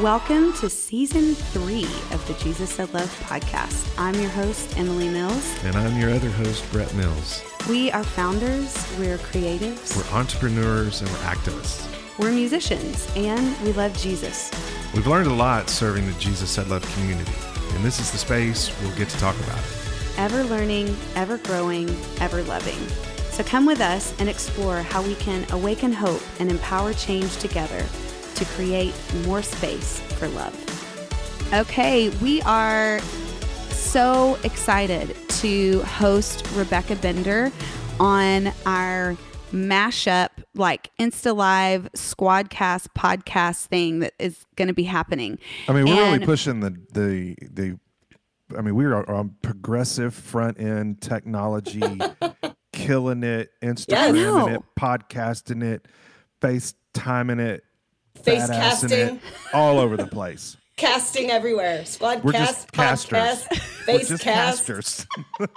Welcome to season three of the Jesus Said Love podcast. I'm your host, Emily Mills. And I'm your other host, Brett Mills. We are founders, we're creatives, We're entrepreneurs and we're activists. we're musicians, and we love Jesus. We've learned a lot serving the Jesus Said Love community, and this is the space we'll get to talk about it. Ever learning, ever growing, ever loving. So come with us and explore how we can awaken hope and empower change together to create more space for love. Okay, we are so excited to host Rebecca Bender on our mashup, like Insta Live Squadcast podcast thing that is going to be happening. I mean, we're really pushing the the the. I mean, we are on progressive front end technology, killing it, Instagramming know. it, podcasting it, FaceTiming it, Face badassing casting. it, all over the place. casting everywhere. Squad We're cast, just casters. podcast, We're face just cast, casters.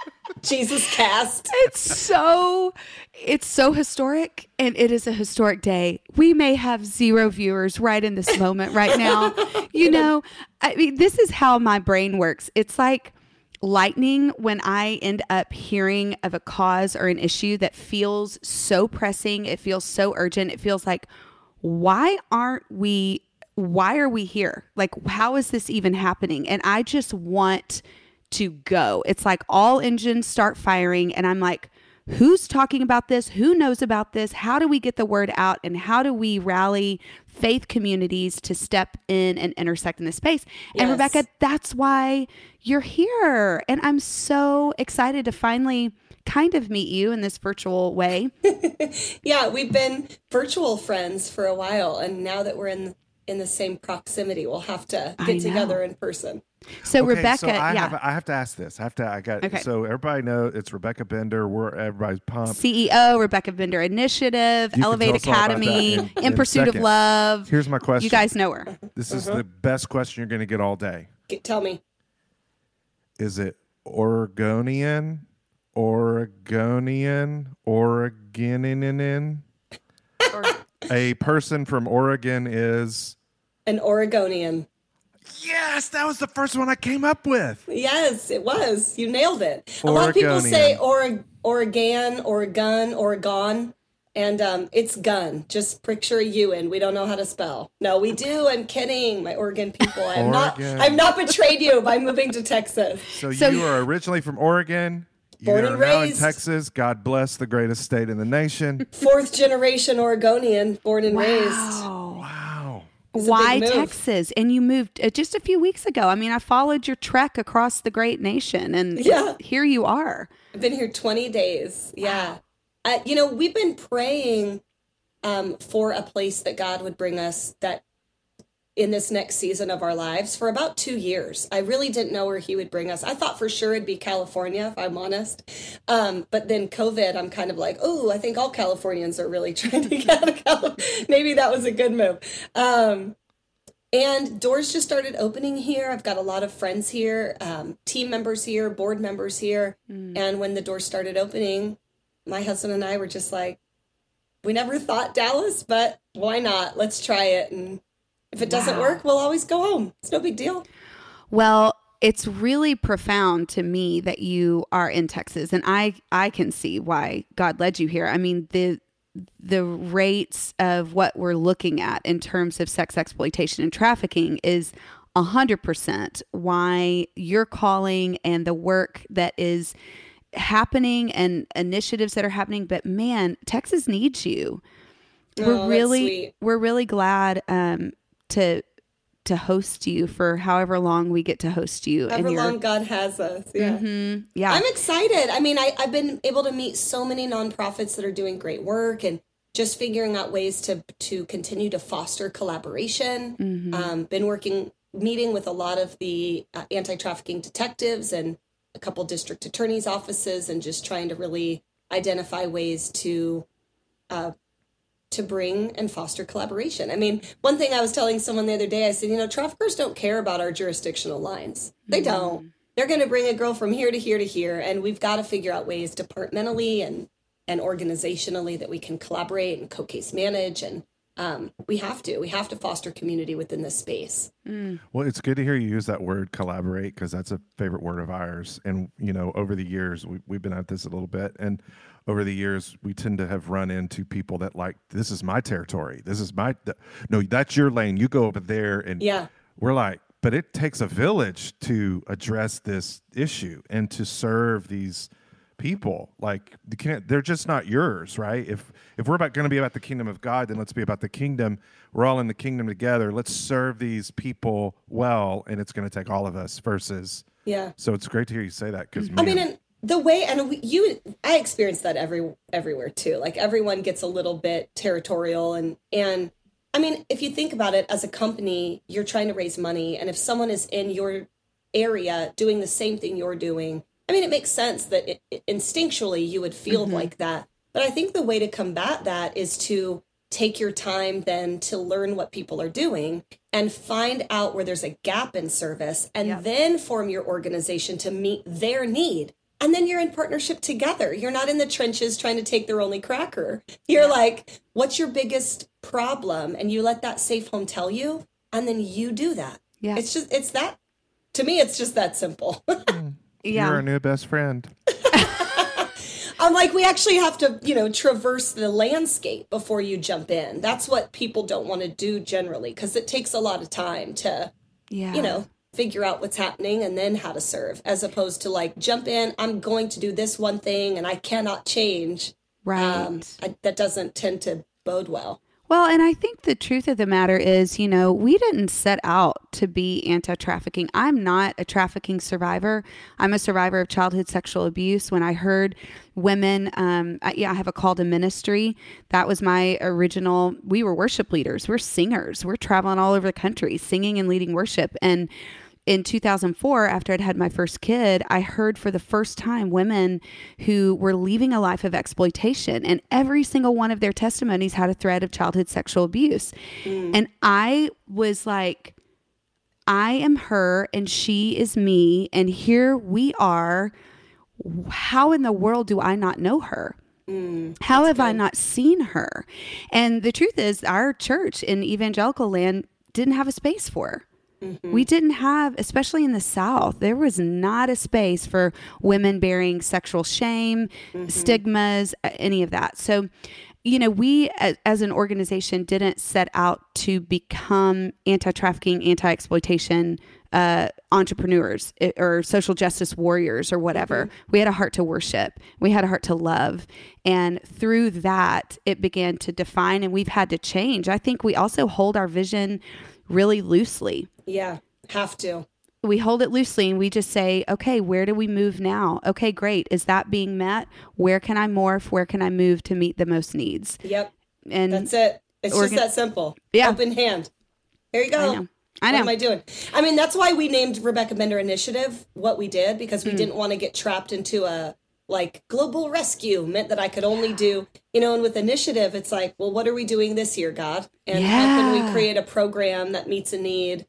Jesus cast. it's so it's so historic and it is a historic day we may have zero viewers right in this moment right now you know i mean this is how my brain works it's like lightning when i end up hearing of a cause or an issue that feels so pressing it feels so urgent it feels like why aren't we why are we here? Like how is this even happening? And i just want to go. It's like all engines start firing and i'm like who's talking about this? Who knows about this? How do we get the word out? And how do we rally faith communities to step in and intersect in this space? And rebecca that's why you're here. And i'm so excited to finally kind of meet you in this virtual way. Yeah, we've been virtual friends for a while, and now that we're in in the same proximity, we'll have to get together in person. So Okay, rebecca so I yeah have, I have to ask this. I have to. I got. Okay. So everybody know it's Rebecca Bender. We're everybody's pumped. CEO, Rebecca Bender Initiative, You Elevate tell us all about that Academy, in- in, in a Pursuit of. Love. Here's my question. You guys know her. This is Uh-huh. the best question you're going to get all day. Get, tell me. Is it Oregonian, Oregonian, Oregonian? A person from Oregon is. An Oregonian. Yes, that was the first one I came up with. Yes, it was. You nailed it. A lot of people say Oregonian. or, Oregon, Oregon, Oregon, and um, it's gun. Just picture you and We don't know how to spell. No, we do. I'm kidding, my Oregon people. I'm not. I've not betrayed you by moving to Texas. So, So- you are originally from Oregon. You Born are and now in. Texas. God bless the greatest state in the nation. Fourth generation Oregonian, born and raised. Wow. Wow. Why. Texas? And you moved uh, just a few weeks ago. I mean, I followed your trek across the great nation, and Yeah. here you are. I've been here 20 days. Yeah. Uh, you know, we've been praying um, for a place that God would bring us that in this next season of our lives for about two years. I really didn't know where He would bring us. I thought for sure it'd be California, if I'm honest. Um, but then COVID, I'm kind of like, oh, I think all Californians are really trying to get out of California. Maybe that was a good move. Um, and doors just started opening here. I've got a lot of friends here, um, team members here, board members here. And when the doors started opening, my husband and I were just like, we never thought Dallas, but why not? Let's try it. And if it doesn't work, we'll always go home. It's no big deal. Well, it's really profound to me that you are in Texas, and I I can see why God led you here. I mean the the rates of what we're looking at in terms of sex exploitation and trafficking is a hundred percent why you're calling and the work that is happening and initiatives that are happening. But man, Texas needs you. Oh, we're that's really we're really glad um, to to host you for however long we get to host you. However long God has us. Yeah. Mhm. yeah. I'm excited. I mean, I, I've been able to meet so many nonprofits that are doing great work and just figuring out ways to to continue to foster collaboration. Mhm. Um, been working, meeting with a lot of the uh, anti trafficking detectives and a couple district attorneys' offices, and just trying to really identify ways to uh, to bring and foster collaboration. I mean, one thing I was telling someone the other day, I said, you know, traffickers don't care about our jurisdictional lines. They don't. They're going to bring a girl from here to here to here, and we've got to figure out ways departmentally and and organizationally that we can collaborate and co-case manage and um, we have to. We have to foster community within this space. Well, it's good to hear you use that word collaborate because that's a favorite word of ours. And, you know, over the years, we, we've been at this a little bit. And over the years, we tend to have run into people that like, this is my territory. This is my, th- no, that's your lane. You go over there. And Yeah. we're like, but it takes a village to address this issue and to serve these people like you can't they're just not yours right if if we're about going to be about the kingdom of god then let's be about the kingdom we're all in the kingdom together let's serve these people well and it's going to take all of us versus Yeah. so it's great to hear you say that because I mean, and the way, and we, you, I experience that every everywhere too. Like everyone gets a little bit territorial, and and I mean, if you think about it, as a company, you're trying to raise money, and if someone is in your area doing the same thing you're doing, I mean, it makes sense that it, it- instinctually you would feel mm-hmm. like that. But I think the way to combat that is to take your time then to learn what people are doing and find out where there's a gap in service and Yep. then form your organization to meet their need. And then you're in partnership together. You're not in the trenches trying to take their only cracker. You're like, what's your biggest problem? And you let that safe home tell you, and then you do that. Yeah. It's just, it's that, to me, it's just that simple. Mm. yeah. you're our new best friend I'm like, we actually have to, you know, traverse the landscape before you jump in. That's what people don't want to do generally because it takes a lot of time to, yeah. you know, figure out what's happening and then how to serve, as opposed to like, jump in, I'm going to do this one thing and I cannot change. right. Um, I, that doesn't tend to bode well. Well, and I think the truth of the matter is, you know, we didn't set out to be anti trafficking. I'm not a trafficking survivor. I'm a survivor of childhood sexual abuse. When I heard women, um, I, yeah, I have a call to ministry. That was my original. We were worship leaders, we're singers, we're traveling all over the country singing and leading worship. And in 2004, after I'd had my first kid, I heard for the first time women who were leaving a life of exploitation, and every single one of their testimonies had a thread of childhood sexual abuse. Mm. And I was like, I am her and she is me, and here we are. How in the world do I not know her? Mm, How have I not seen her? And the truth is, our church in evangelical land didn't have a space for her. We didn't have, especially in the South, there was not a space for women bearing sexual shame, stigmas, uh, any of that. So, you know, we as, as an organization didn't set out to become anti trafficking, anti exploitation uh, entrepreneurs or social justice warriors or whatever. We had a heart to worship, we had a heart to love. And through that, it began to define, and we've had to change. I think we also hold our vision really loosely Yeah, have to. we hold it loosely and we just say, okay, where do we move now? Okay, great. Is that being met? Where can I morph? Where can I move to meet the most needs? Yep, And that's it. It's Organ- just that simple. Yeah. Open hand. Here you go. I know. I What am I doing? I mean, that's why we named Rebecca Bender Initiative what we did because we Hmm. didn't want to get trapped into a like global rescue meant that I could only do, you know, and with initiative, it's like, well, what are we doing this year, God? And how can we create a program that meets a need?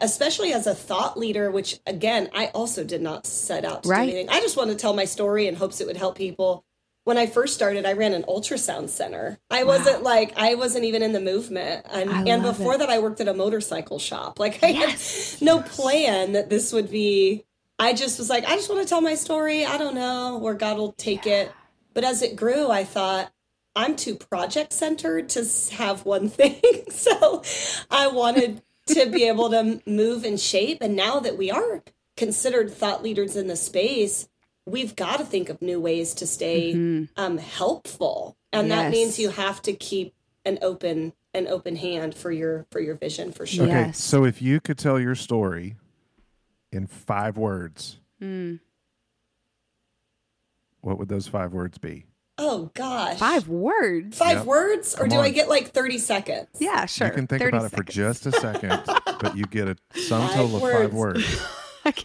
Especially as a thought leader, which again, I also did not set out to Right. do anything. I just wanted to tell my story in hopes it would help people. When I first started, I ran an ultrasound center. I wasn't like I wasn't even in the movement, and and before it. that, I worked at a motorcycle shop. Like I Yes. had no plan that this would be. I just was like, I just want to tell my story. I don't know where God will take it. But as it grew, I thought I'm too project centered to have one thing. so I wanted to be able to move and shape. And now that we are considered thought leaders in the space, we've got to think of new ways to stay um, helpful. And that means you have to keep an open an open hand for your for your vision for sure. okay Yes. so if you could tell your story in five words Mm. what would those five words be Oh gosh. Five words. Five Yep. words, or Come do I get like 30 seconds? Yeah, sure. you can think 30 about it for just a second but you get a sum Five total of five words. words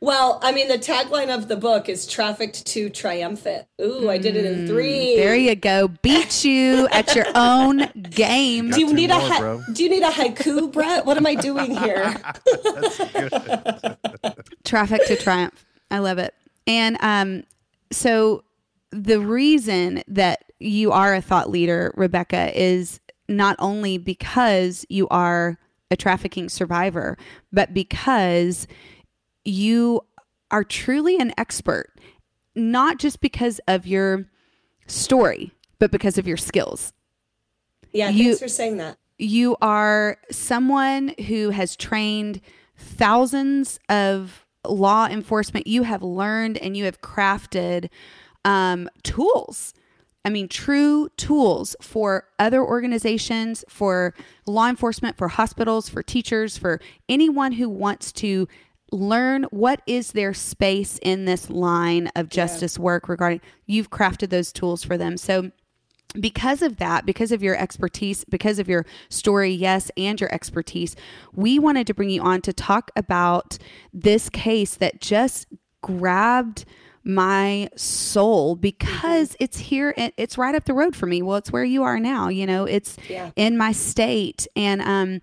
Well, I mean, the tagline of the book is trafficked to triumphant. Ooh, I did it in three. Mm, There you go. Beat you at your own game. do you Got two need a ha- do you need a haiku, Brett? What am I doing here? Traffic to triumph. I love it. And um, so the reason that you are a thought leader, Rebecca, is not only because you are a trafficking survivor, but because you are truly an expert, not just because of your story, but because of your skills. Yeah, You- thanks for saying that. You are someone who has trained thousands of law enforcement. You have learned and you have crafted um, tools. I mean, true tools for other organizations, for law enforcement, for hospitals, for teachers, for anyone who wants to learn what is their space in this line of justice work regarding you've crafted those tools for them. So because of that, because of your expertise, because of your story, yes, and your expertise, we wanted to bring you on to talk about this case that just grabbed my soul because it's here and it's right up the road for me. Well, it's where you are now, you know, it's Yeah. in my state and um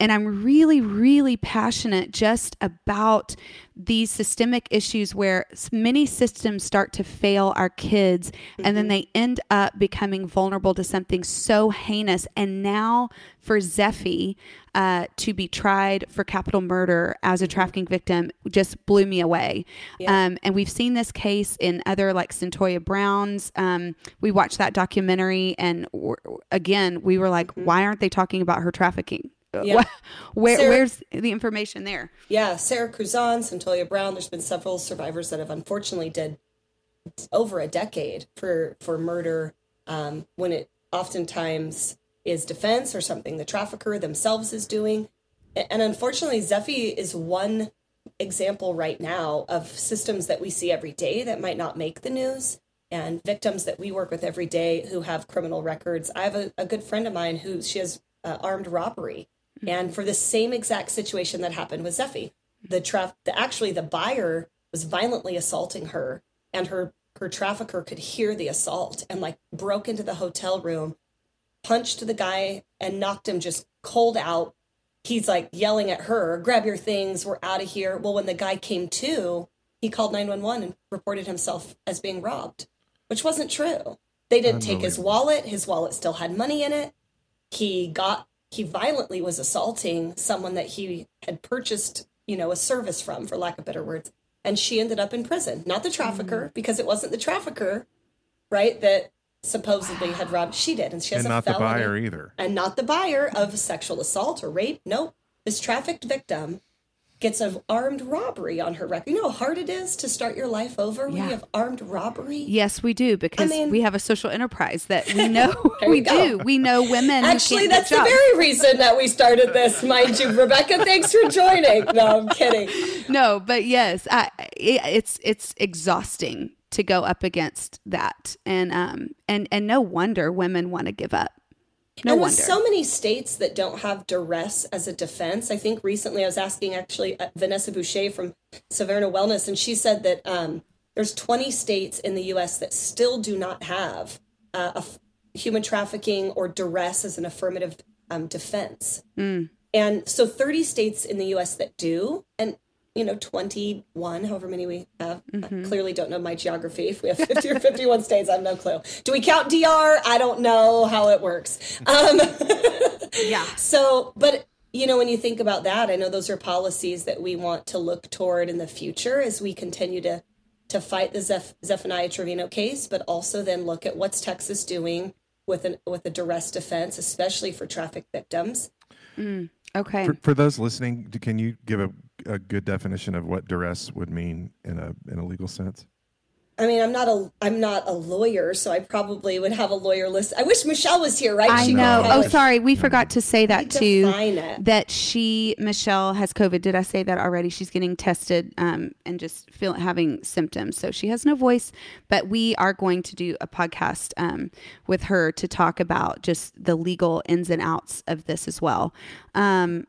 and I'm really, really passionate just about these systemic issues where many systems start to fail our kids and then they end up becoming vulnerable to something so heinous. And now for Zephi uh, to be tried for capital murder as a trafficking victim just blew me away. Um, and we've seen this case in other like Cyntoia Browns. Um, we watched that documentary and w- again, we were like, why aren't they talking about her trafficking? Yeah. Where, Sarah- where's the information there? Yeah, Sara Kruzan, Cyntoia Brown. There's been several survivors that have unfortunately did over a decade for for murder um, when it oftentimes is defense or something the trafficker themselves is doing. And unfortunately, Zephi is one example right now of systems that we see every day that might not make the news and victims that we work with every day who have criminal records. I have a, a good friend of mine who she has uh, armed robbery. And mm-hmm. for the same exact situation that happened with Zephi, the traf the actually the buyer was violently assaulting her and her her trafficker could hear the assault and like broke into the hotel room punched the guy and knocked him just cold out. He's like yelling at her grab your things. We're out of here. Well when the guy came to he called 911 and reported himself as being robbed which wasn't true. They didn't take his wallet. His wallet still had money in it. He got he violently was assaulting someone that he had purchased you know a service from for lack of better words and she ended up in prison. Not the trafficker mm. because it wasn't the trafficker right that supposedly had robbed she did and she has and a not the buyer either. and not the buyer of sexual assault or rape. Nope. This trafficked victim gets an armed robbery on her record you know how hard it is to start your life over when Yeah. you have armed robbery Yes, we do because mean- we have a social enterprise that we know we do. We know women. Actually, that's the jobs. very reason that we started this, mind you. Rebecca, thanks for joining. No, I'm kidding. no, but yes, I, it, it's it's exhausting to go up against that, and um and and no wonder women want to give up. No and wonder. with so many states that don't have duress as a defense, I think recently I was asking actually uh, Vanessa Boucher from Saverna Wellness, and she said that um, there's 20 states in the U.S. that still do not have uh, f- human trafficking or duress as an affirmative um, defense. And so 30 states in the US that do, and you know, 21, however many we have. I clearly don't know my geography. If we have 50 or 51 states, I have no clue. Do we count DR? I don't know how it works. Um, yeah, so, but you know, when you think about that, I know those are policies that we want to look toward in the future as we continue to to fight the Zeph- Zephaniah Trevino case, but also then look at what's Texas doing with an with a duress defense, especially for traffic victims. okay. For, for those listening, can you give a, a good definition of what duress would mean in a in a legal sense? I mean, I'm not a I'm not a lawyer, so I probably would have a lawyer list. I wish Michelle was here, right? I She know. Oh, sorry, we forgot to say that too. it. That she Michelle has COVID. Did I say that already? She's getting tested um, and just feel having symptoms. So she has no voice. But we are going to do a podcast um, with her to talk about just the legal ins and outs of this as well. Um,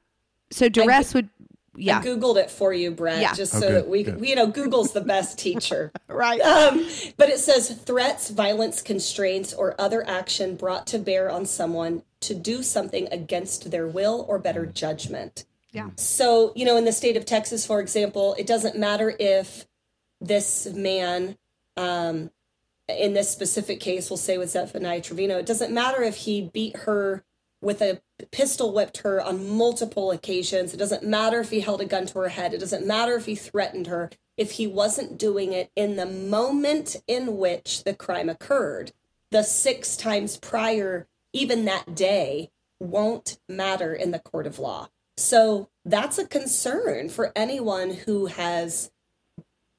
so duress would, yeah, I googled it for you, Brett, Yeah. just so good, that we, good. we, you know, Google's the best teacher. right. Um, but it says threats, violence, constraints, or other action brought to bear on someone to do something against their will or better judgment. Yeah. So, you know, in the state of Texas, for example, it doesn't matter if this man, um, in this specific case, we'll say with Zephaniah Trevino, it doesn't matter if he beat her with a pistol whipped her on multiple occasions. It doesn't matter if he held a gun to her head. It doesn't matter if he threatened her. If he wasn't doing it in the moment in which the crime occurred, the six times prior, even that day, won't matter in the court of law. So that's a concern for anyone who has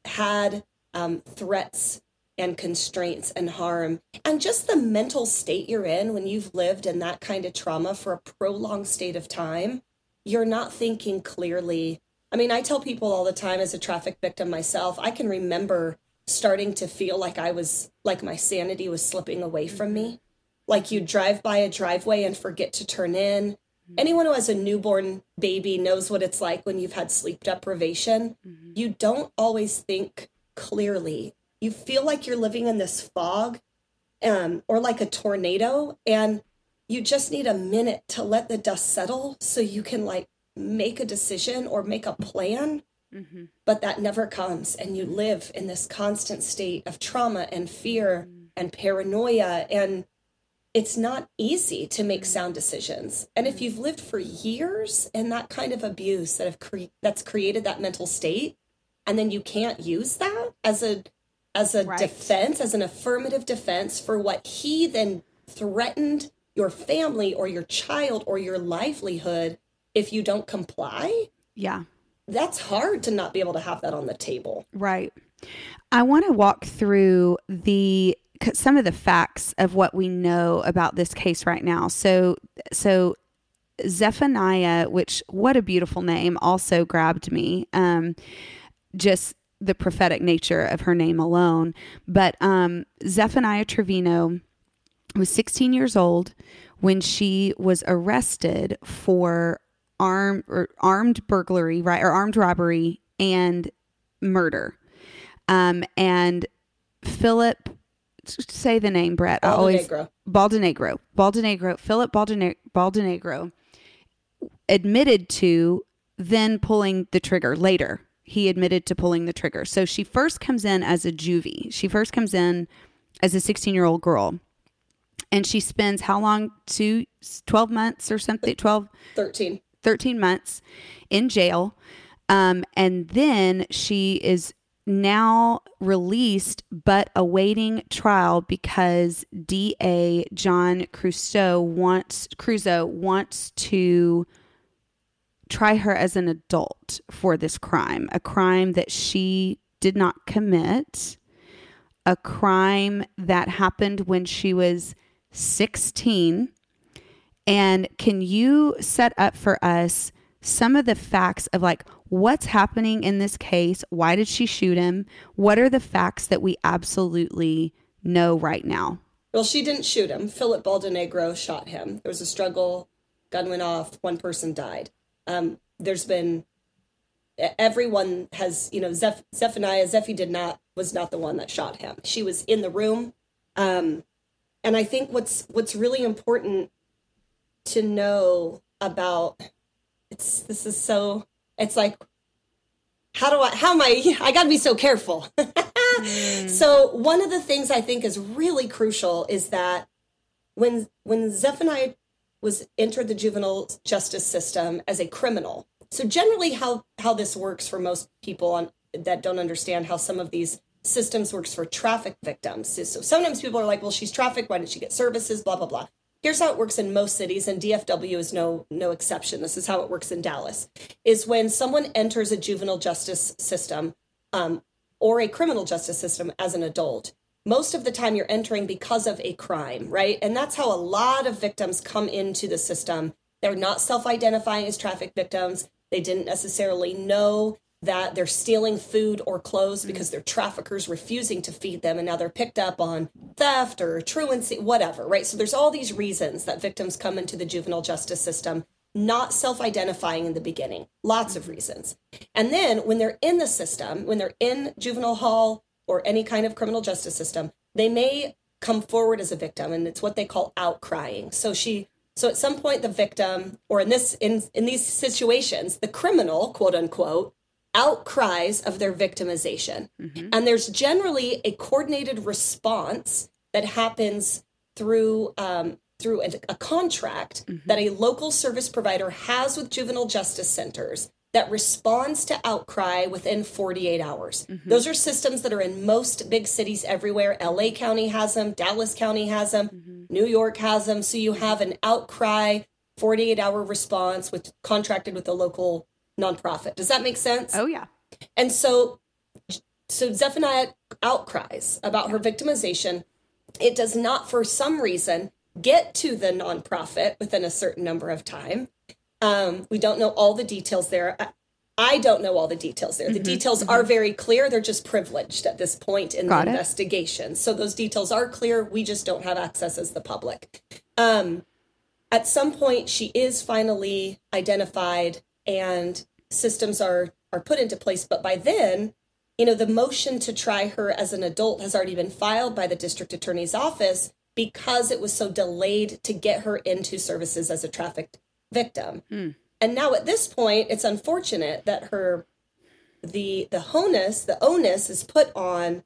had um, threats and constraints and harm and just the mental state you're in when you've lived in that kind of trauma for a prolonged state of time you're not thinking clearly. I mean i tell people all the time as a traffic victim myself i can remember starting to feel like i was like my sanity was slipping away from me. Like you drive by a driveway and forget to turn in. Anyone who has a newborn baby knows what it's like when you've had sleep deprivation. Mm-hmm. you don't always think clearly you feel like you're living in this fog um, or like a tornado and you just need a minute to let the dust settle so you can like make a decision or make a plan mm-hmm. but that never comes and you live in this constant state of trauma and fear mm-hmm. and paranoia and it's not easy to make sound decisions and if you've lived for years in that kind of abuse that have cre- that's created that mental state and then you can't use that as a as a right. defense, as an affirmative defense for what he then threatened your family or your child or your livelihood if you don't comply. Yeah. That's hard to not be able to have that on the table. Right. I want to walk through the some of the facts of what we know about this case right now. So so Zephaniah, which what a beautiful name, also grabbed me. Um, just the prophetic nature of her name alone. But um, Zephaniah Trevino was 16 years old when she was arrested for armed or armed burglary, right, or armed robbery and murder. Um, and Philip, say the name, Brett. Baldenegro. I always Baldenegro. Baldenegro. Philip Baldenegro, Baldenegro admitted to then pulling the trigger later he admitted to pulling the trigger. So she first comes in as a juvie. She first comes in as a 16 year old girl. And she spends how long? Two, 12 months or something? 12? 13. 13 months in jail. Um, and then she is now released but awaiting trial because DA John Creuzot wants Creuzot wants to try her as an adult for this crime, a crime that she did not commit, a crime that happened when she was 16. And can you set up for us some of the facts of like what's happening in this case? Why did she shoot him? What are the facts that we absolutely know right now? Well, she didn't shoot him. Philip Baldenegro shot him. There was a struggle, gun went off, one person died. Um, there's been everyone has you know Zeph, Zephaniah Zephi did not was not the one that shot him. She was in the room, um, and I think what's what's really important to know about it's this is so it's like how do I how am I I got to be so careful. mm. So one of the things I think is really crucial is that when when Zephaniah was entered the juvenile justice system as a criminal. So generally how how this works for most people on that don't understand how some of these systems works for traffic victims. So sometimes people are like, well, she's trafficked, why didn't she get services? Blah blah blah. Here's how it works in most cities, and DFW is no no exception. This is how it works in Dallas. Is when someone enters a juvenile justice system um, or a criminal justice system as an adult, most of the time you're entering because of a crime, right? And that's how a lot of victims come into the system. They're not self identifying as traffic victims. They didn't necessarily know that they're stealing food or clothes because their traffickers refusing to feed them and now they're picked up on theft or truancy whatever right so there's all these reasons that victims come into the juvenile justice system not self-identifying in the beginning lots of reasons and then when they're in the system when they're in juvenile hall or any kind of criminal justice system, they may come forward as a victim and it's what they call outcrying. So she so at some point the victim or in this in in these situations, the criminal, quote unquote, outcries of their victimization. Mm-hmm. And there's generally a coordinated response that happens through um, through a, a contract that a local service provider has with juvenile justice centers that responds to outcry within 48 hours. Mm-hmm. Those are systems that are in most big cities everywhere. LA County has them, Dallas County has them, mm-hmm. New York has them. So you have an outcry 48 hour response with contracted with a local nonprofit. Does that make sense? Oh yeah. And so so Zephaniah outcries about her victimization. It does not for some reason get to the nonprofit within a certain number of time. Um, we don't know all the details there. I, I don't know all the details there. The Mm-hmm, details are very clear. They're just privileged at this point in Got the it. investigation. So those details are clear. We just don't have access as the public. Um, at some point, she is finally identified and systems are are put into place. But by then, you know, the motion to try her as an adult has already been filed by the district attorney's office because it was so delayed to get her into services as a trafficked victim. Hmm. And now at this point, it's unfortunate that her the the onus the onus is put on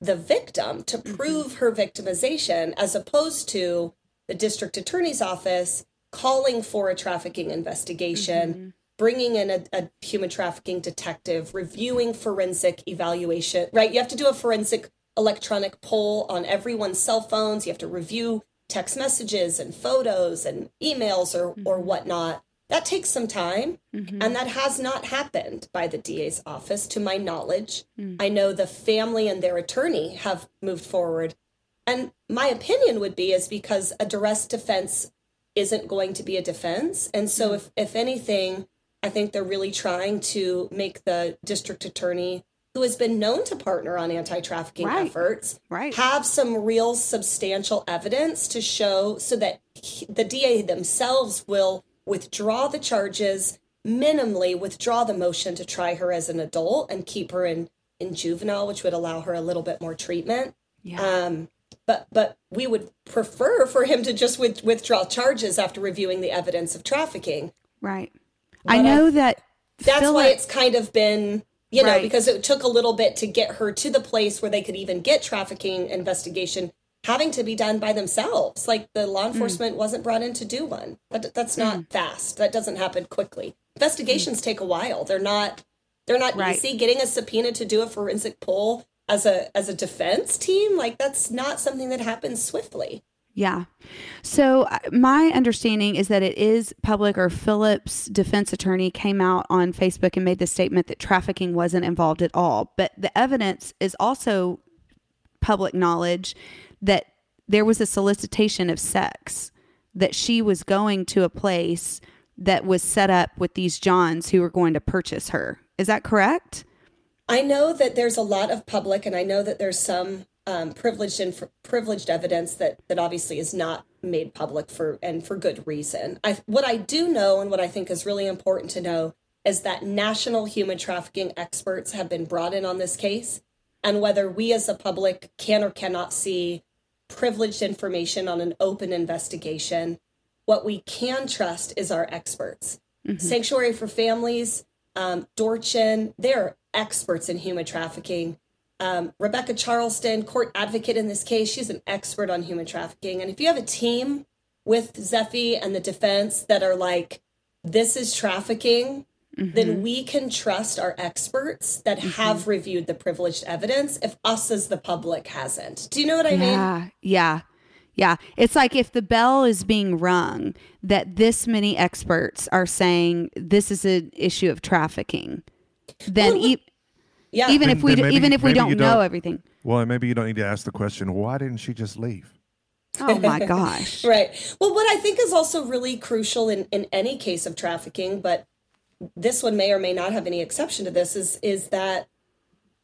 the victim to mm-hmm. prove her victimization as opposed to the district attorney's office calling for a trafficking investigation mm-hmm. bringing in a, a human trafficking detective reviewing forensic evaluation right? You have to do a forensic electronic poll on everyone's cell phones. You have to review text messages and photos and emails or or mm-hmm. whatnot that takes some time mm-hmm. and that has not happened by the DA's office to my knowledge. Mm. I know the family and their attorney have moved forward. And my opinion would be is because a duress defense isn't going to be a defense. And so mm. if if anything, I think they're really trying to make the district attorney who has been known to partner on anti-trafficking Right. efforts Right. have some real substantial evidence to show so that he- the DA themselves will withdraw the charges, minimally withdraw the motion to try her as an adult and keep her in in juvenile, which would allow her a little bit more treatment. Yeah. Um, but but we would prefer for him to just with, withdraw charges after reviewing the evidence of trafficking. right. I But I- know that That's Philip, why it's kind of been, you know, Right. because it took a little bit to get her to the place where they could even get trafficking investigation having to be done by themselves. Like the law mm. enforcement wasn't brought in to do one. That, that's not mm. fast. That doesn't happen quickly. Investigations mm. take a while. They're not they're not Right. easy. Getting a subpoena to do a forensic poll as a as a defense team, like that's not something that happens swiftly. Yeah. So uh, my understanding is that it is public or Phillips defense attorney came out on Facebook and made the statement that trafficking wasn't involved at all. But the evidence is also public knowledge that there was a solicitation of sex that she was going to a place that was set up with these Johns who were going to purchase her. Is that correct? I know that there's a lot of public, and I know that there's some um, privileged and privileged evidence that that obviously is not made public for and for good reason. I what I do know, and what I think is really important to know, is that national human trafficking experts have been brought in on this case, and whether we as a public can or cannot see privileged information on an open investigation, what we can trust is our experts. Sanctuary for Families, um, Dorchin, they're experts in human trafficking. Um, Rebecca Charleston, court advocate in this case, she's an expert on human trafficking. And if you have a team with Zephi and the defense that are like, this is trafficking, then we can trust our experts that have reviewed the privileged evidence if us as the public hasn't. Do you know what I mean? Yeah, yeah, yeah. It's like if the bell is being rung, that this many experts are saying this is an issue of trafficking. Then, Well, e- Yeah. even Then- if we maybe- even if we don't know don't- everything. Well, maybe you don't need to ask the question, why didn't she just leave? Oh my gosh! Right. Well, what I think is also really crucial in, in any case of trafficking, but this one may or may not have any exception to this, is is that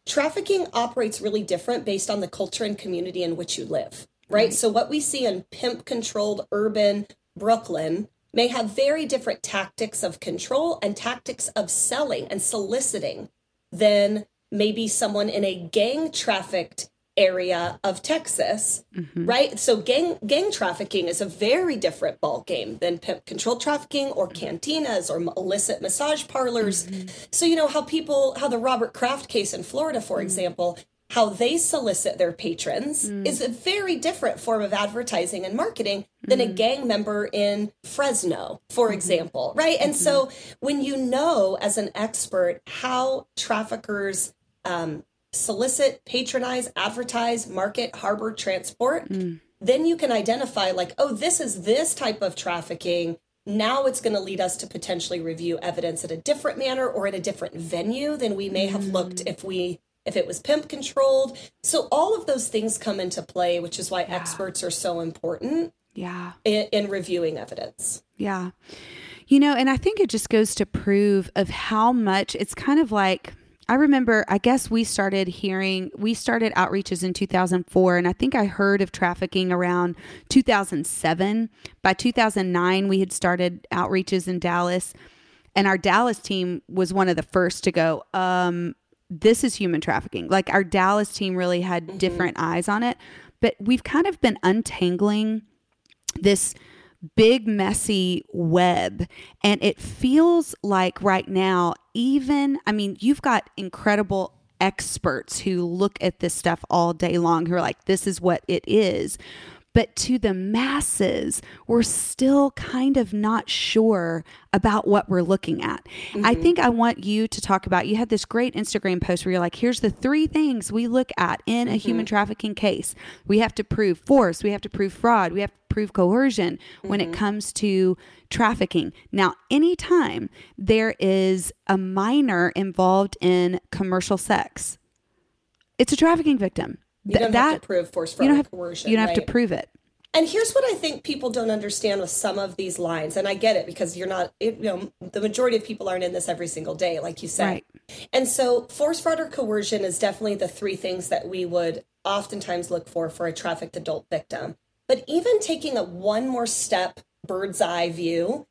trafficking operates really different based on the culture and community in which you live. Right. So what we see in pimp controlled urban Brooklyn may have very different tactics of control and tactics of selling and soliciting than maybe someone in a gang trafficked area of Texas, mm-hmm. right? So gang gang trafficking is a very different ball game than pimp controlled trafficking or mm-hmm. cantinas or illicit massage parlors. Mm-hmm. So you know how people how the Robert Kraft case in Florida, for example, how they solicit their patrons Mm. is a very different form of advertising and marketing than a gang member in Fresno, for Mm-hmm. example, right? And so when you know as an expert how traffickers um, solicit, patronize, advertise, market, harbor, transport, Mm. then you can identify like, oh, this is this type of trafficking. Now it's going to lead us to potentially review evidence in a different manner or in a different venue than we may have looked if we if it was pimp controlled. So all of those things come into play, which is why experts are so important Yeah. in, in reviewing evidence. Yeah. You know, and I think it just goes to prove of how much it's kind of like I remember I guess we started hearing we started outreaches in 2004 and I think I heard of trafficking around 2007. By 2009 we had started outreaches in Dallas and our Dallas team was one of the first to go um this is human trafficking. Like our Dallas team really had different eyes on it, but we've kind of been untangling this big messy web. And it feels like right now even i mean you've got incredible experts who look at this stuff all day long who are like this is what it is but to the masses we're still kind of not sure about what we're looking at. I mm-hmm. think i want you to talk about you had this great instagram post where you're like here's the three things we look at in a human mm-hmm. trafficking case. We have to prove force we have to prove fraud we have to prove coercion when it mm-hmm. comes to trafficking. Now, anytime there is a minor involved in commercial sex, it's a trafficking victim. You Th- don't have to prove force, fraud, you don't or have, coercion. you don't have to prove it. And here's what I think people don't understand with some of these lines, and I get it because you're not, it, you know, the majority of people aren't in this every single day, like you said. Right. And so, force, fraud, or coercion is definitely the three things that we would oftentimes look for for a trafficked adult victim. But even taking a one more step bird's eye view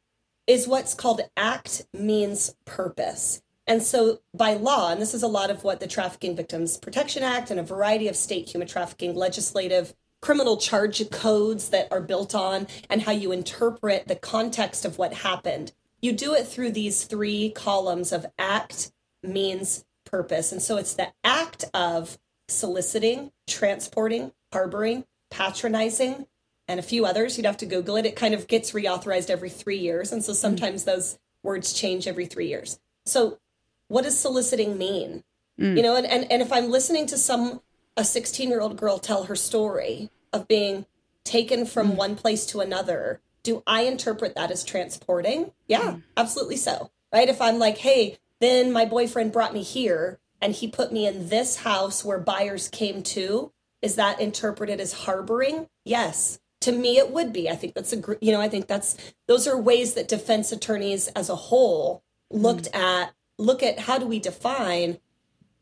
is what's called act means purpose. And so, by law, and this is a lot of what the Trafficking Victims Protection Act and a variety of state human trafficking legislative criminal charge codes that are built on, and how you interpret the context of what happened. You do it through these three columns of act, means, purpose. And so, it's the act of soliciting, transporting, harboring, patronizing, and a few others. You'd have to Google it. It kind of gets reauthorized every three years. And so mm-hmm. sometimes those words change every three years. So, what does soliciting mean? Mm. You know, and, and, and if I'm listening to some, a 16 year old girl tell her story of being taken from mm. one place to another, do I interpret that as transporting? Yeah, mm. absolutely so. Right? If I'm like, hey, then my boyfriend brought me here and he put me in this house where buyers came to, is that interpreted as harboring? Yes. To me, it would be. I think that's a, you know, I think that's, those are ways that defense attorneys as a whole looked at, look at how do we define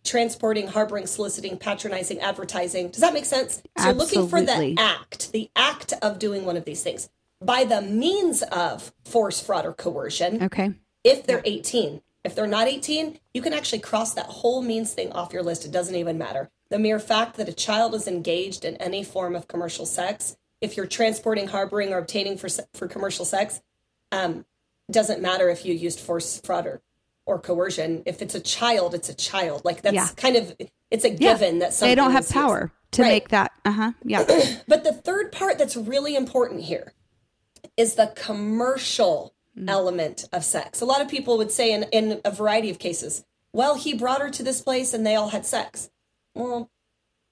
transporting, harboring, soliciting, patronizing, advertising. Does that make sense? So you're looking for Absolutely. the act, the act of doing one of these things by the means of force, fraud, or coercion Okay. if they're 18. If they're not 18, you can actually cross that whole means thing off your list. It doesn't even matter. The mere fact that a child is engaged in any form of commercial sex, if you're transporting, harboring, or obtaining for for commercial sex, um, doesn't matter if you used force, fraud, or, or coercion. If it's a child, it's a child. Like that's Yeah. kind of it's a Yeah. given that something They don't have power to Right. make that. Uh huh. Yeah. But the third part that's really important here is the commercial element of sex. A lot of people would say in, in a variety of cases, well, he brought her to this place and they all had sex. Well,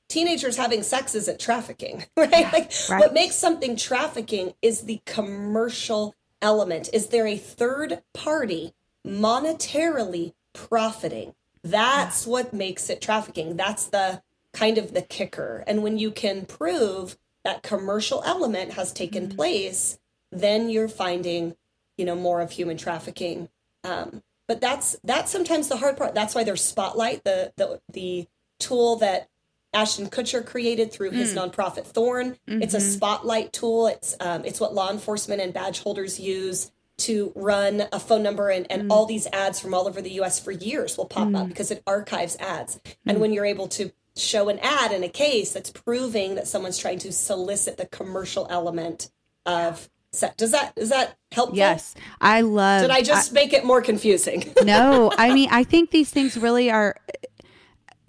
teenagers having sex isn't trafficking, right? like right. what makes something trafficking is the commercial element. Is there a third party monetarily profiting? That's what makes it trafficking. That's the kind of the kicker. And when you can prove that commercial element has taken place, then you're finding, you know, more of human trafficking. Um, but that's that's sometimes the hard part. That's why there's Spotlight, the the the tool that Ashton Kutcher created through his nonprofit Thorn. It's a spotlight tool. It's um, it's what law enforcement and badge holders use to run a phone number and, and mm. all these ads from all over the US for years will pop up mm. because it archives ads. Mm. And when you're able to show an ad in a case that's proving that someone's trying to solicit the commercial element of set. Does that is that helpful? yes. I love. Did I just make it more confusing? no, I mean, I think these things really are.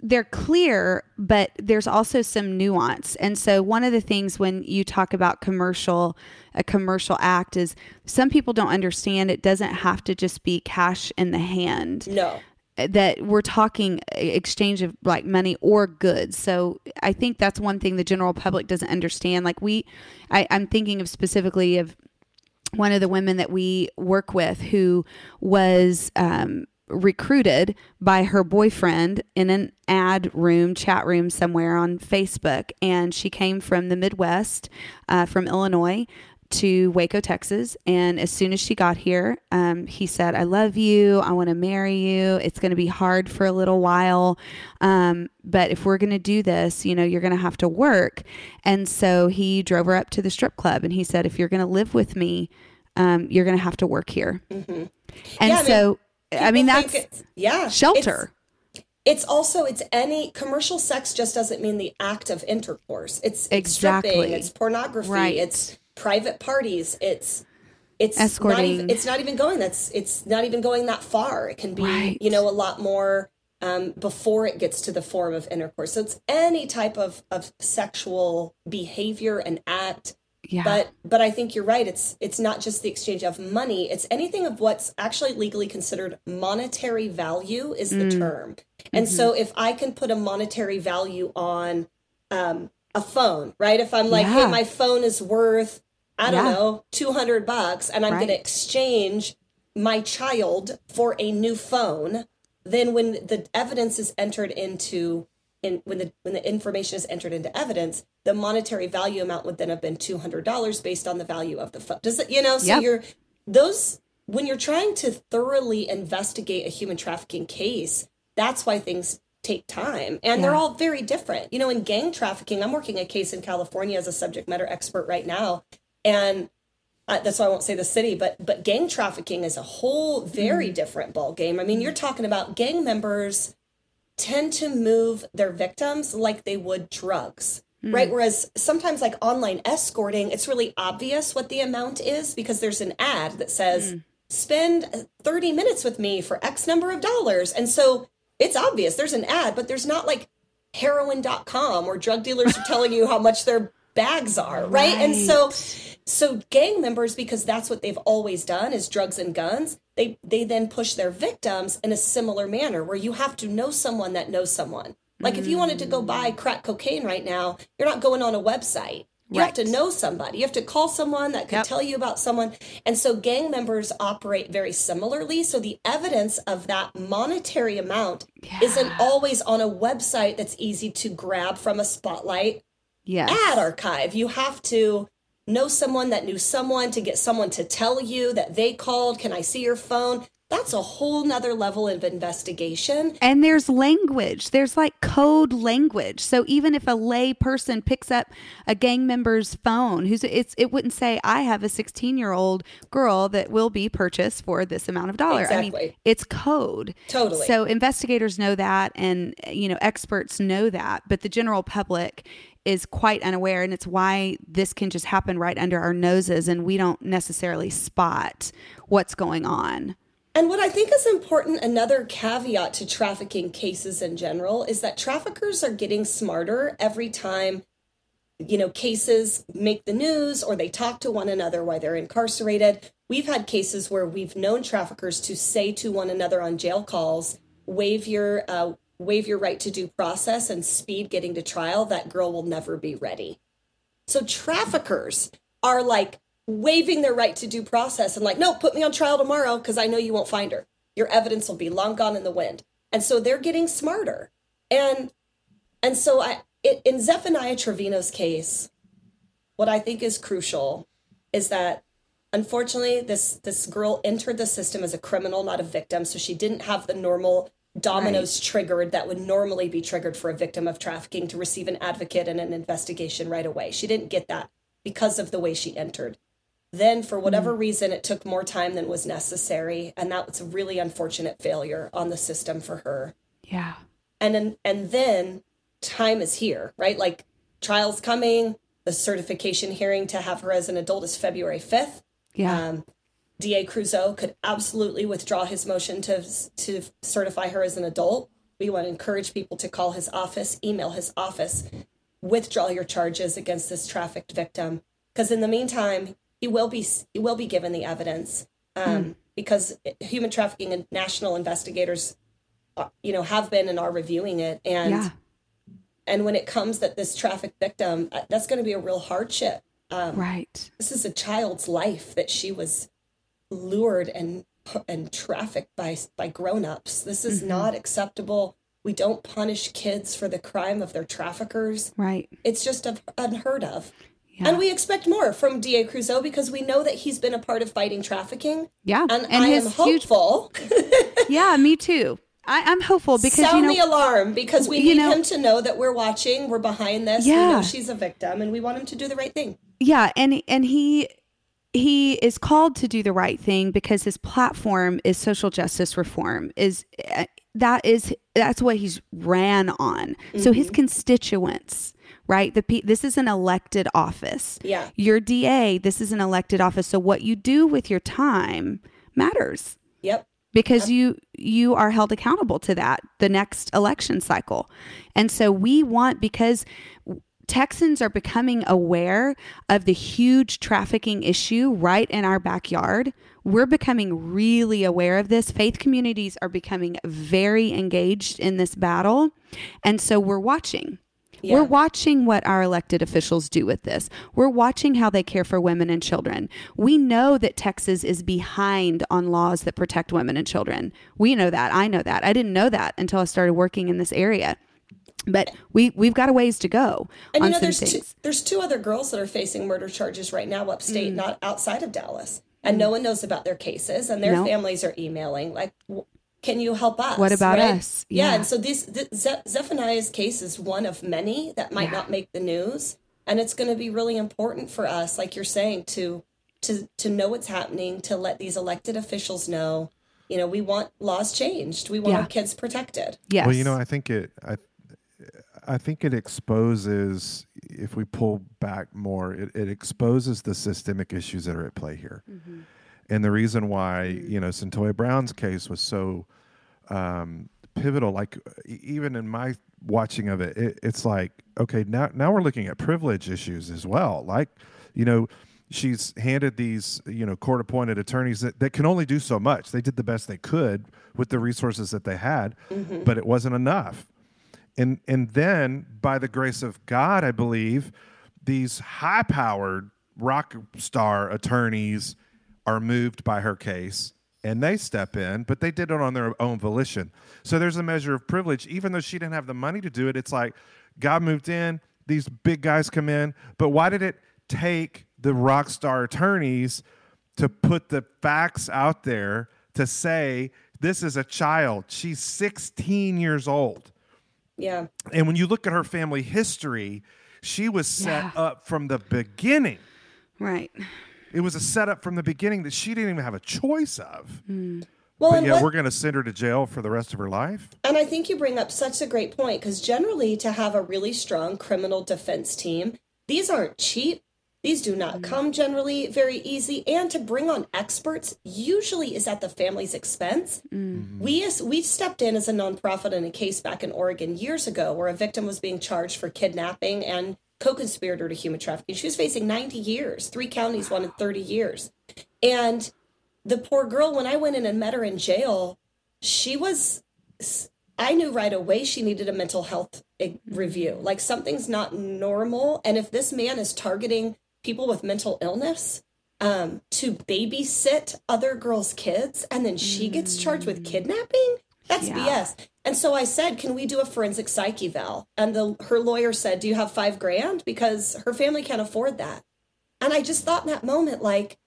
They're clear, but there's also some nuance. And so one of the things when you talk about commercial, a commercial act is some people don't understand it doesn't have to just be cash in the hand. No. That we're talking exchange of like money or goods. So I think that's one thing the general public doesn't understand. Like we, I, I'm thinking of specifically of one of the women that we work with who was um, recruited by her boyfriend in an ad room, chat room somewhere on Facebook. And she came from the Midwest, uh, from Illinois to Waco, Texas. And as soon as she got here, um, he said, I love you. I want to marry you. It's going to be hard for a little while. Um, but if we're going to do this, you know, you're going to have to work. And so he drove her up to the strip club and he said, if you're going to live with me, um, you're going to have to work here. Mm-hmm. And yeah, so, mean, I mean that's yeah, shelter. It's, it's, also it's any commercial sex just doesn't mean the act of intercourse. It's, it's exactly stripping, it's pornography, right. it's private parties, it's it's Escorting. not even it's not even going that's it's not even going that far. It can be right. you know a lot more um, before it gets to the form of intercourse. So it's any type of of sexual behavior and act yeah. But but I think you're right. It's it's not just the exchange of money. It's anything of what's actually legally considered monetary value is the mm. term. And mm-hmm. so if I can put a monetary value on um, a phone, right? If I'm like, yeah. hey, my phone is worth I don't yeah. know, 200 bucks and I'm right. going to exchange my child for a new phone, then when the evidence is entered into in when the when the information is entered into evidence, the monetary value amount would then have been two hundred dollars based on the value of the phone. Does it you know? So yep. you're those when you're trying to thoroughly investigate a human trafficking case, that's why things take time and yeah. they're all very different. You know, in gang trafficking, I'm working a case in California as a subject matter expert right now, and uh, that's why I won't say the city, but but gang trafficking is a whole very mm. different ball game. I mean, you're talking about gang members tend to move their victims like they would drugs. Mm. Right. Whereas sometimes, like online escorting, it's really obvious what the amount is because there's an ad that says, mm. spend 30 minutes with me for X number of dollars. And so it's obvious there's an ad, but there's not like heroin.com where drug dealers are telling you how much their bags are. Right. right. And so so gang members, because that's what they've always done is drugs and guns, they they then push their victims in a similar manner where you have to know someone that knows someone. Like if you wanted to go mm. buy crack cocaine right now, you're not going on a website. You right. have to know somebody. You have to call someone that could yep. tell you about someone. And so gang members operate very similarly. So the evidence of that monetary amount yeah. isn't always on a website that's easy to grab from a spotlight yes. ad archive. You have to know someone that knew someone to get someone to tell you that they called can i see your phone? That's a whole nother level of investigation. And there's language. There's like code language. So even if a lay person picks up a gang member's phone who's it's it wouldn't say i have a 16 year old girl that will be purchased for this amount of dollar. Exactly. i mean it's code. Totally. So investigators know that and you know experts know that but the general public is quite unaware and it's why this can just happen right under our noses and we don't necessarily spot what's going on. And what I think is important, another caveat to trafficking cases in general, is that traffickers are getting smarter every time, you know, cases make the news or they talk to one another while they're incarcerated. We've had cases where we've known traffickers to say to one another on jail calls, waive your uh, waive your right to due process and speed getting to trial, that girl will never be ready. So traffickers are like waiving their right to due process and like, no, put me on trial tomorrow because I know you won't find her. Your evidence will be long gone in the wind. And so they're getting smarter. And and so I it, in Zephaniah Trevino's case, what I think is crucial is that unfortunately this this girl entered the system as a criminal, not a victim. So she didn't have the normal dominoes right. triggered that would normally be triggered for a victim of trafficking to receive an advocate and an investigation right away. She didn't get that because of the way she entered. Then, for whatever mm. reason, it took more time than was necessary, and that was a really unfortunate failure on the system for her. Yeah. And then, and then, time is here, right? Like trials coming. The certification hearing to have her as an adult is February fifth. Yeah. Um, DA Creuzot could absolutely withdraw his motion to to certify her as an adult. We want to encourage people to call his office, email his office, withdraw your charges against this trafficked victim. Because in the meantime, he will be he will be given the evidence. Um, mm. Because human trafficking and national investigators, uh, you know, have been and are reviewing it, and yeah. and when it comes that this trafficked victim, uh, that's going to be a real hardship. Um, right. This is a child's life that she was lured and and trafficked by by grown-ups. This is mm-hmm. not acceptable. We don't punish kids for the crime of their traffickers. Right. It's just unheard of. Yeah. And we expect more from DA Creuzot because we know that he's been a part of fighting trafficking. Yeah. And, and I am hopeful. Huge... yeah, me too. I, am hopeful because sound you know, the alarm because we need know, him to know that we're watching, we're behind this. Yeah. We know she's a victim, and we want him to do the right thing. Yeah, and and he he is called to do the right thing because his platform is social justice reform is uh, that is that's what he's ran on. Mm-hmm. so his mm-hmm. constituents right? The this is an elected office. Yeah. Your da this is an elected office. So what you do with your time matters. Yep. Because you you are held accountable to that the next election cycle. And so we want because Texans are becoming aware of the huge trafficking issue right in our backyard. We're becoming really aware of this. Faith communities are becoming very engaged in this battle. And so we're watching. Yeah. We're watching what our elected officials do with this. We're watching how they care for women and children. We know that Texas is behind on laws that protect women and children. We know that. I know that. I didn't know that until I started working in this area but we we've got a ways to go and you know there's two, there's two other girls that are facing murder charges right now upstate mm. not outside of dallas and mm. no one knows about their cases and their families are emailing like can you help us what about right? us yeah. yeah. and so this, zephaniah's case is one of many that might yeah. not make the news and it's going to be really important for us like you're saying to to to know what's happening to let these elected officials know you know we want laws changed we want yeah. our kids protected yes well you know i think it i I think it exposes, if we pull back more, it, it exposes the systemic issues that are at play here. Mm-hmm. And the reason why, you know, Cyntoia Brown's case was so um, pivotal, like even in my watching of it, it, it's like, okay, now, now we're looking at privilege issues as well. Like, you know, she's handed these, you know, court appointed attorneys that, that can only do so much. They did the best they could with the resources that they had, mm-hmm. but it wasn't enough and and then by the grace of God, I believe these high-powered rock star attorneys are moved by her case and they step in, but they did it on their own volition. So there's a measure of privilege, even though she didn't have the money to do it. It's like God moved in, these big guys come in, but why did it take the rock star attorneys to put the facts out there to say this is a child? She's 16 years old. Yeah. And when you look at her family history, she was set yeah. up from the beginning. Right. It was a setup from the beginning that she didn't even have a choice of. Mm. Well, but yeah, what, we're going to send her to jail for the rest of her life. And I think you bring up such a great point because generally, to have a really strong criminal defense team, these aren't cheap. These do not mm. come generally very easy, and to bring on experts usually is at the family's expense. Mm. We we stepped in as a nonprofit in a case back in Oregon years ago where a victim was being charged for kidnapping and co-conspirator to human trafficking. She was facing 90 years. Three counties wanted 30 years, and the poor girl. When I went in and met her in jail, she was. I knew right away she needed a mental health eh, review. Like something's not normal. And if this man is targeting people with mental illness um, to babysit other girls' kids and then she gets charged with kidnapping? That's yeah. BS. And so I said, "Can we do a forensic psych eval?" And the her lawyer said, "Do you have 5 grand because her family can't afford that." And I just thought in that moment like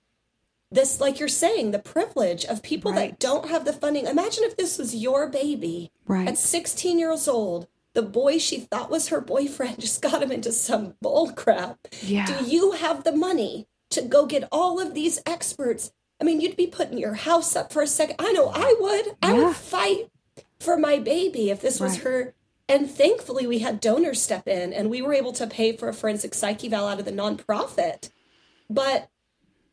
this like you're saying the privilege of people right. that don't have the funding. Imagine if this was your baby right. at 16 years old the boy she thought was her boyfriend just got him into some bull crap. Yeah. Do you have the money to go get all of these experts? I mean, you'd be putting your house up for a second. I know I would. I would fight for my baby if this was her. And thankfully, we had donors step in and we were able to pay for a forensic psych eval out of the nonprofit. But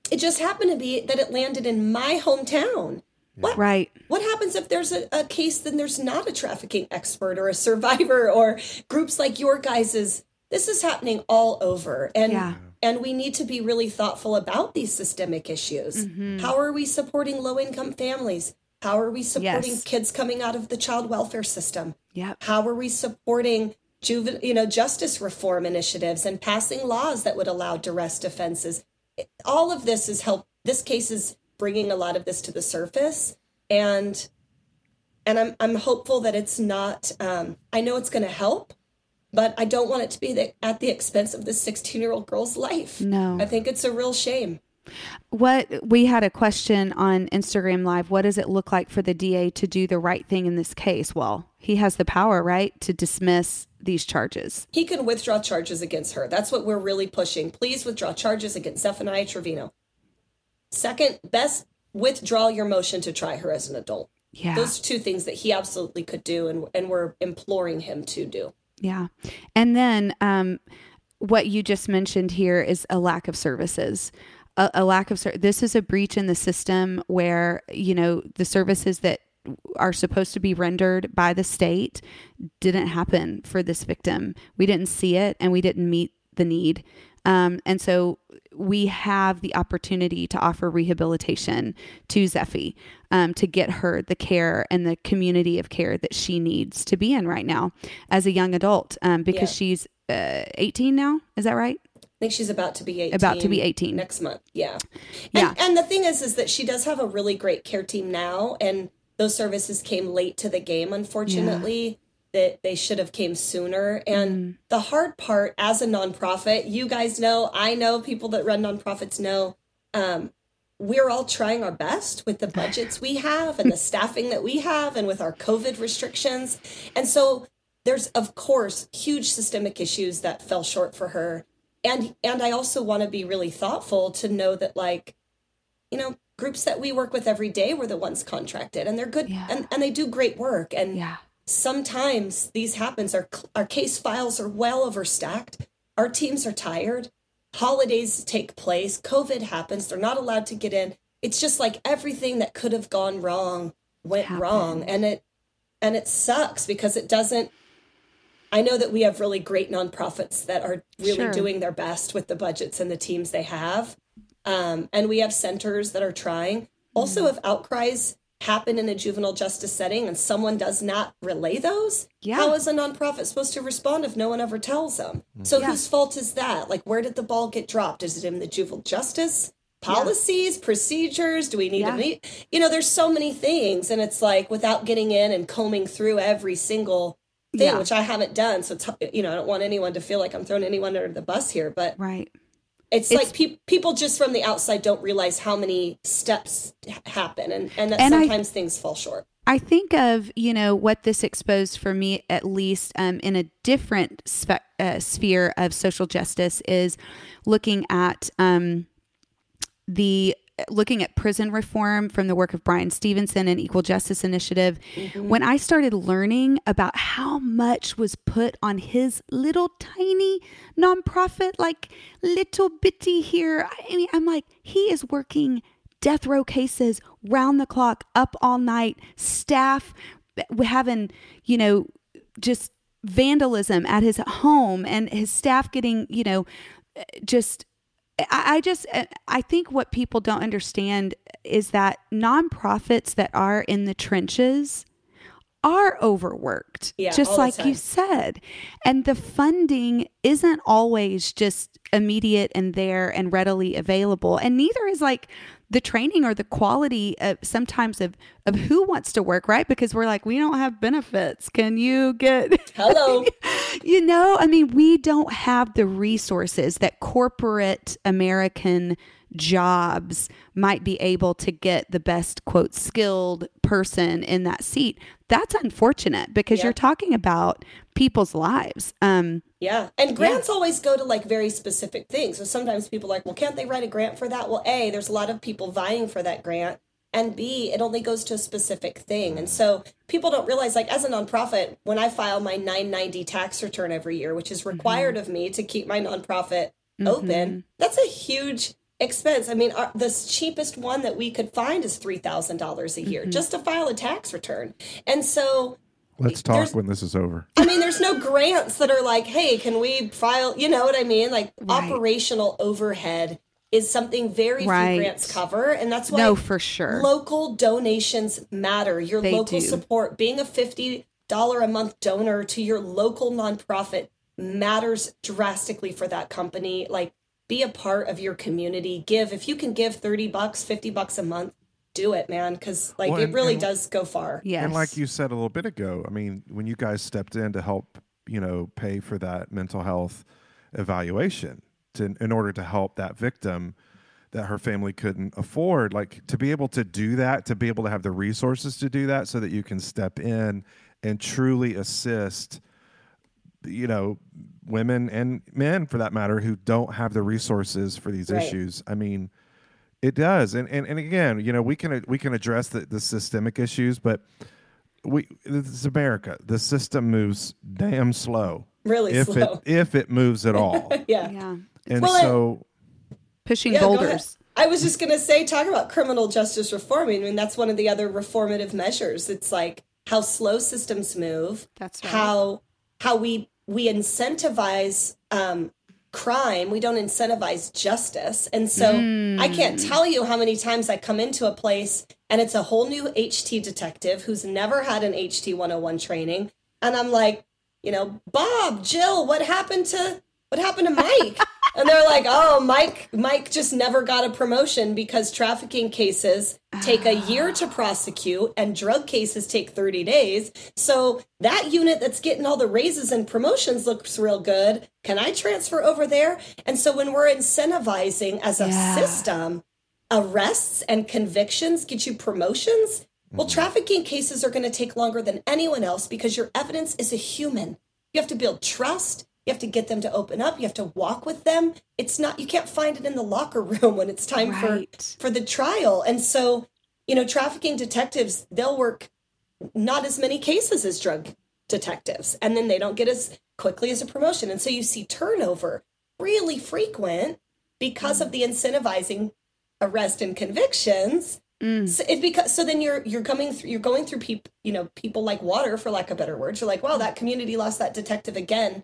it just happened to be that it landed in my hometown. What Right. what happens if there's a, a case then there's not a trafficking expert or a survivor or groups like your guys's this is happening all over and Yeah. and we need to be really thoughtful about these systemic issues Mm-hmm. how are we supporting low income families how are we supporting Yes. kids coming out of the child welfare system Yep. how are we supporting juvenile you know justice reform initiatives and passing laws that would allow duress defenses It- all of this is help this case is bringing a lot of this to the surface and and i'm i'm hopeful that it's not um i know it's going to help but i don't want it to be the, at the expense of this 16 year old girl's life No. i think it's a real shame What we had a question on Instagram Live. What does it look like for the DA to do the right thing in this case? Well, he has the power, right, to dismiss these charges. he can withdraw charges against her. That's what we're really pushing. Please withdraw charges against Zephaniah Trevino. Second, best withdraw your motion to try her as an adult. Yeah. Those two things that he absolutely could do, and and we're imploring him to do. Yeah. And then um, what you just mentioned here is a lack of services. A, a lack of ser- this is a breach in the system where you know the services that are supposed to be rendered by the state didn't happen for this victim. We didn't see it and we didn't meet the need. Um, and so we have the opportunity to offer rehabilitation to Zephi um, to get her the care and the community of care that she needs to be in right now as a young adult um, because Yeah. she's uh, 18 now. Is that right? I think she's about to be 18. About to be 18. next month. Yeah. Yeah. And, and the thing is, is that she does have a really great care team now, and those services came late to the game, unfortunately. That they should have came sooner. And Mm-hmm. the hard part as a nonprofit, you guys know, I know, people that run nonprofits know, um, we're all trying our best with the budgets we have and the staffing that we have and with our COVID restrictions. And so there's of course huge systemic issues that fell short for her. And and I also want to be really thoughtful to know that like, you know, groups that we work with every day were the ones contracted and they're good Yeah. and, and they do great work. And Yeah. Sometimes these happens our our case files are well overstacked our teams are tired holidays take place covid happens they're not allowed to get in it's just like everything that could have gone wrong went wrong and it and it sucks because it doesn't i know that we have really great nonprofits that are really Sure. doing their best with the budgets and the teams they have um, and we have centers that are trying also Mm-hmm. if outcries happen in a juvenile justice setting and someone does not relay those Yeah. how is a nonprofit supposed to respond if no one ever tells them mm-hmm. so Yeah. whose fault is that like where did the ball get dropped is it in the juvenile justice policies procedures do we need Yeah. to meet you know there's so many things and it's like without getting in and combing through every single thing Yeah. which i haven't done so it's, you know i don't want anyone to feel like i'm throwing anyone under the bus here but Right. It's, It's- like pe- people just from the outside don't realize how many steps happen and, and that And I- sometimes things fall short. I think of, you know, what this exposed for me, at least um, in a different spe- uh, sphere of social justice, is looking at um, the looking at prison reform from the work of Bryan Stevenson and Equal Justice Initiative. Mm-hmm. When I started learning about how much was put on his little tiny nonprofit, like little bitty here, I mean, I'm like, he is working death row cases round the clock, up all night, staff having, you know, just vandalism at his home and his staff getting, you know, eh, just I, just uh, I think what people don't understand is that nonprofits that are in the trenches are overworked, Yeah, just like you said. And the funding isn't always just immediate and there and readily available. And neither is like the training or the quality of sometimes of, of who wants to work, right? Because we're like, we don't have benefits. Can you get Hello. you know, I mean, we don't have the resources that corporate American jobs might be able to get the best, quote, skilled person in that seat. That's unfortunate because Yeah. you're talking about people's lives. Um, Yeah. And grants always go to like very specific things. So sometimes people are like, well, can't they write a grant for that? Well, A, there's a lot of people vying for that grant. And B, it only goes to a specific thing. And so people don't realize, like, as a nonprofit, when I file my 990 tax return every year, which is required of me to keep my nonprofit open, that's a huge expense. I mean, our, the cheapest one that we could find is three thousand dollars a year Mm-hmm. just to file a tax return. And so, Let's talk when this is over. I mean, there's no grants that are like, hey, can we file? You know what I mean? Like Right. operational overhead is something very Right. few grants cover, and that's why No, for sure. local donations matter. Your They local do. support, being a fifty dollar a month donor to your local nonprofit matters drastically for that company. Like, be a part of your community. Give if you can give thirty bucks, fifty bucks a month. Do it, man, because like Well, it really and- does go far. yes. And like you said a little bit ago, I mean, when you guys stepped in to help, you know, pay for that mental health evaluation to in order to help that victim that her family couldn't afford, like to be able to do that, to be able to have the resources to do that so that you can step in and truly assist you know, women and men for that matter who don't have the resources for these Right. issues. I mean, it does. And, and and again, you know, we can we can address the, the systemic issues, but we this is America. The system moves damn slow. Really if slow. it if it moves at all. yeah. yeah. and Well, so Pushing Yeah, boulders. I was just going to say, talk about criminal justice reform. I mean, that's one of the other reformative measures. It's like how slow systems move, That's right. how how we we incentivize um, crime. We don't incentivize justice, and so I can't Mm. tell you how many times I come into a place and it's a whole new HT detective who's never had an HT 101 training, and I'm like, you know, Bob, Jill, what happened to what happened to Mike? And they're like, oh, Mike, Mike just never got a promotion because trafficking cases take a year to prosecute and drug cases take 30 days. So that unit that's getting all the raises and promotions looks real good. Can I transfer over there? And so when we're incentivizing as a Yeah. system, arrests and convictions get you promotions. Well, mm-hmm. trafficking cases are going to take longer than anyone else because your evidence is a human. You have to build trust. You have to get them to open up. You have to walk with them. It's not you can't find it in the locker room when it's time Right. for for the trial. And so, you know, trafficking detectives, they'll work not as many cases as drug detectives and then they don't get as quickly as a promotion. And so you see turnover really frequent because of the incentivizing arrest and convictions. Mm. So it because so then you're you're coming through you're going through people you know people like water for lack of better words. You're like, wow, that community lost that detective again.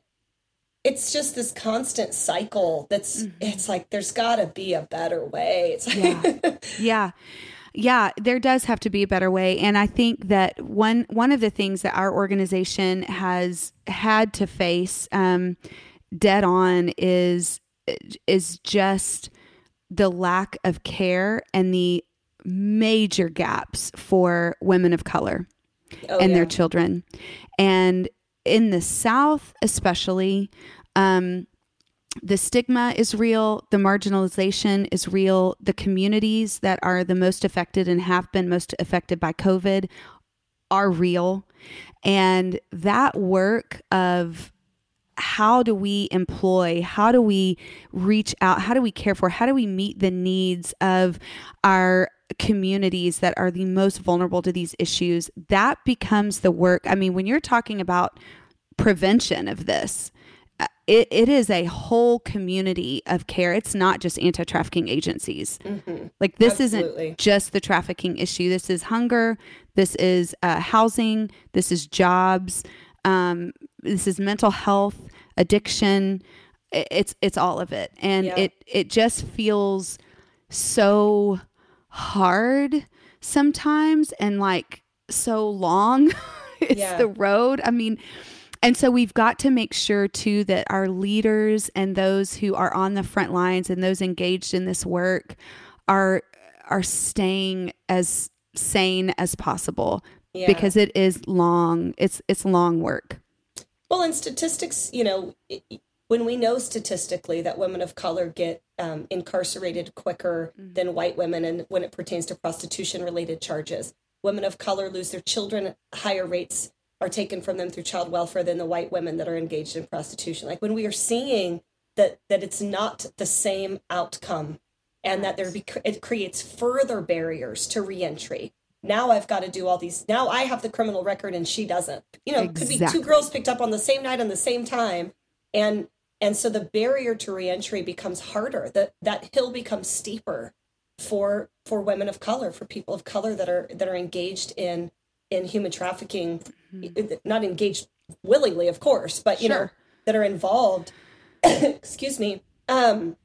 It's just this constant cycle. That's it's like there's got to be a better way. It's like, Yeah. Yeah, there does have to be a better way and I think that one one of the things that our organization has had to face um dead on is is just the lack of care and the major gaps for women of color oh, and yeah. their children. And in the South, especially, um, the stigma is real, the marginalization is real, the communities that are the most affected and have been most affected by COVID are real. And that work of how do we employ how do we reach out how do we care for how do we meet the needs of our communities that are the most vulnerable to these issues that becomes the work. I mean when you're talking about prevention of this uh, it, it is a whole community of care. It's not just anti-trafficking agencies. Like this Absolutely. isn't just the trafficking issue. This is hunger. This is uh, housing. This is jobs. Um, this is mental health addiction. I- it's it's all of it. And Yeah. it it just feels so hard sometimes and like so long it's Yeah. the road i mean and so we've got to make sure too that our leaders and those who are on the front lines and those engaged in this work are are staying as sane as possible Yeah. because it is long it's it's long work Well, in statistics, you know, when we know statistically that women of color get um, incarcerated quicker than white women, and when it pertains to prostitution related charges, women of color lose their children at higher rates are taken from them through child welfare than the white women that are engaged in prostitution. Like when we are seeing that that it's not the same outcome, and that there be, it creates further barriers to reentry. Now I've got to do all these. Now I have the criminal record and she doesn't. You know, it could be two girls picked up on the same night on the same time, and and so the barrier to reentry becomes harder. That that hill becomes steeper for for women of color for people of color that are that are engaged in in human trafficking. Mm-hmm. not engaged willingly of course but you sure. know that are involved. Excuse me. Um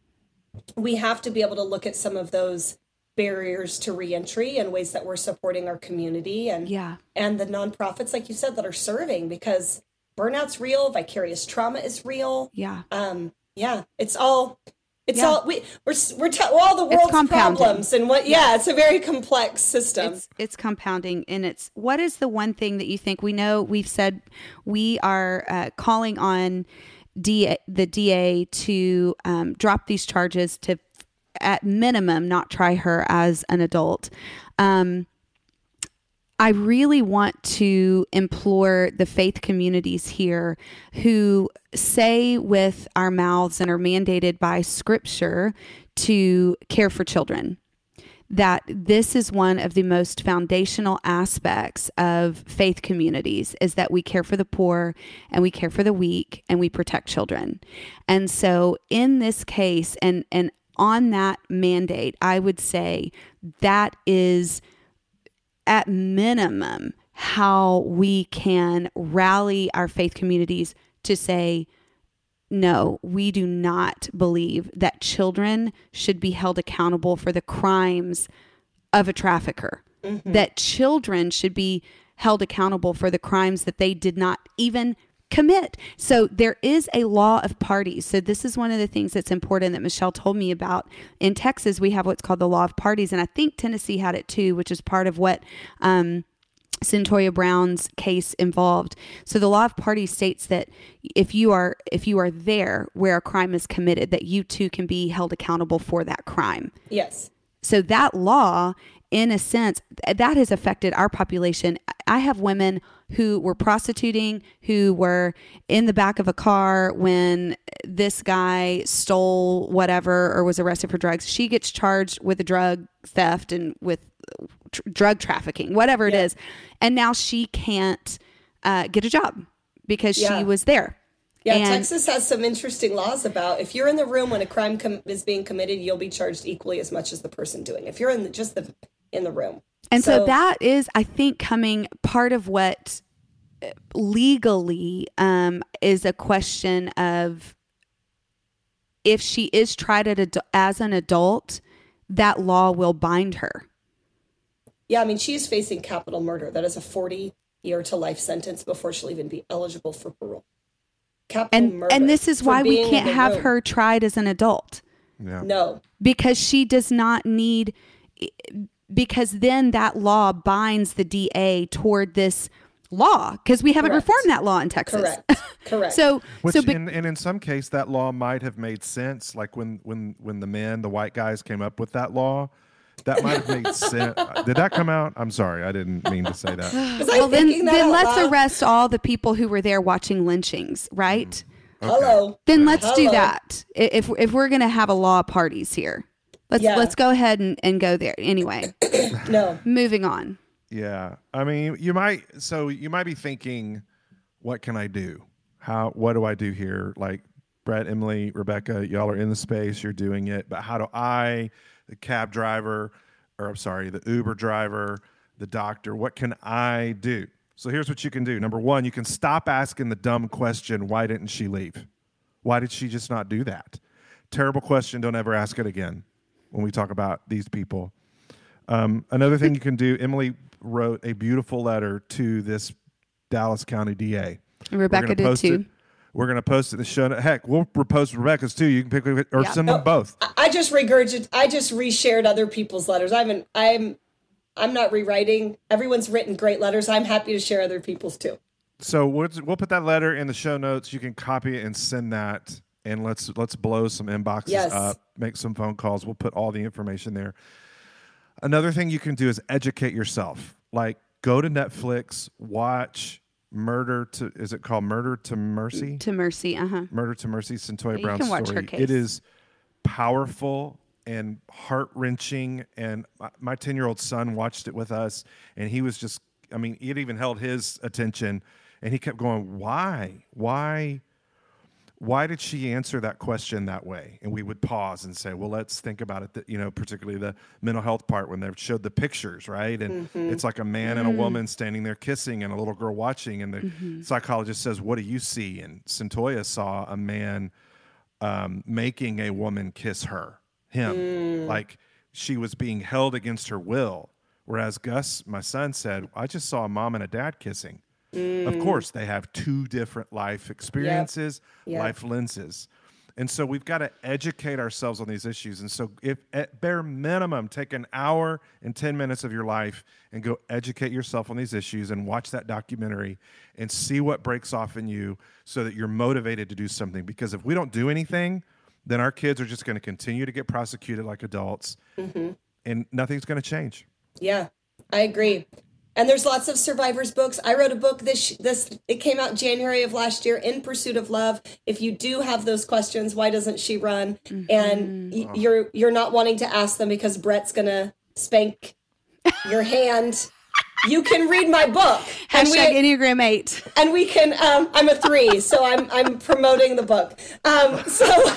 we have to be able to look at some of those barriers to reentry and ways that we're supporting our community and yeah. and the nonprofits like you said that are serving because burnout's real vicarious trauma is real. Yeah. Um yeah it's all it's yeah. all we we're we're t- all the world's problems and what yeah, yeah, it's a very complex system. It's, it's compounding and it's what is the one thing that you think we know we've said we are uh, calling on DA, the DA to um, drop these charges to at minimum not try her as an adult. Um, I really want to implore the faith communities here who say with our mouths and are mandated by scripture to care for children that this is one of the most foundational aspects of faith communities is that we care for the poor and we care for the weak and we protect children. And so in this case and and on that mandate, I would say that is at minimum how we can rally our faith communities to say, no, we do not believe that children should be held accountable for the crimes of a trafficker. Mm-hmm. That children should be held accountable for the crimes that they did not even commit. So there is a law of parties. So this is one of the things that's important that Michelle told me about. In Texas, we have what's called the law of parties, and I think Tennessee had it too, which is part of what. Um, Cyntoia Brown's case involved. So the law of parties states that if you are if you are there where a crime is committed, that you too can be held accountable for that crime. Yes. So that law in a sense, that has affected our population. I have women who were prostituting, who were in the back of a car when this guy stole whatever or was arrested for drugs. She gets charged with a drug theft and with tr- drug trafficking, whatever it yeah. is, and now she can't uh, get a job because yeah. she was there. Yeah, and Texas has some interesting laws about if you're in the room when a crime com- is being committed, you'll be charged equally as much as the person doing. If you're in the, just the in the room. And so, so that is, I think, coming part of what uh, legally um, is a question of if she is tried at as an adult, that law will bind her. Yeah, I mean, she's facing capital murder. That is a 40 year to life sentence before she'll even be eligible for parole. Capital and, murder. And this is why we can't have room. her tried as an adult. Yeah. No. Because she does not need because then that law binds the DA toward this law because we haven't Correct. reformed that law in Texas. Correct. Correct. so, Which so be- and, and in some case that law might have made sense. Like when when when the men, the white guys, came up with that law. That might have made sense. Did that come out? I'm sorry, I didn't mean to say that. well, then, then let's loud? arrest all the people who were there watching lynchings, right? Mm. Okay. Hello. Then let's Hello. do that. If if we're gonna have a law parties here. Let's yeah. let's go ahead and, and go there. Anyway. no. Moving on. Yeah. I mean, you might so you might be thinking, what can I do? How what do I do here? Like Brett, Emily, Rebecca, y'all are in the space, you're doing it, but how do I, the cab driver, or I'm sorry, the Uber driver, the doctor, what can I do? So here's what you can do. Number one, you can stop asking the dumb question, why didn't she leave? Why did she just not do that? Terrible question. Don't ever ask it again when we talk about these people. Um, another thing you can do, Emily wrote a beautiful letter to this Dallas County DA. And Rebecca did too. It. We're going to post it in the show. Notes. Heck, we'll post Rebecca's too. You can pick or yep. send them both. I just regurgitated. I just reshared other people's letters. I haven't. I'm. I'm not rewriting. Everyone's written great letters. I'm happy to share other people's too. So we'll, we'll put that letter in the show notes. You can copy it and send that and let's let's blow some inboxes yes. up, make some phone calls. We'll put all the information there. Another thing you can do is educate yourself. Like go to Netflix, watch Murder to is it called Murder to Mercy? To Mercy, uh-huh. Murder to Mercy, Cyntoia Brown story. It is powerful and heart wrenching. And my 10 year old son watched it with us, and he was just, I mean, it even held his attention. And he kept going, Why? Why? Why did she answer that question that way? And we would pause and say, well, let's think about it. That, you know, particularly the mental health part when they showed the pictures, right? And Mm-hmm. it's like a man and a woman standing there kissing and a little girl watching. And the Mm-hmm. psychologist says, what do you see? And Cyntoia saw a man um, making a woman kiss her, him, Mm. like she was being held against her will. Whereas Gus, my son, said, I just saw a mom and a dad kissing. Mm. Of course, they have two different life experiences, Yep. life lenses. And so we've got to educate ourselves on these issues. And so, if at bare minimum, take an hour and 10 minutes of your life and go educate yourself on these issues and watch that documentary and see what breaks off in you so that you're motivated to do something. Because if we don't do anything, then our kids are just going to continue to get prosecuted like adults and nothing's going to change. Yeah, I agree. And there's lots of survivors books. I wrote a book this this it came out January of last year, In Pursuit of Love. If you do have those questions, why doesn't she run? And y- you're you're not wanting to ask them because Brett's gonna spank your hand. You can read my book. And we- Hashtag Enneagram 8. and we can um, i'm a three so i'm i'm promoting the book um, so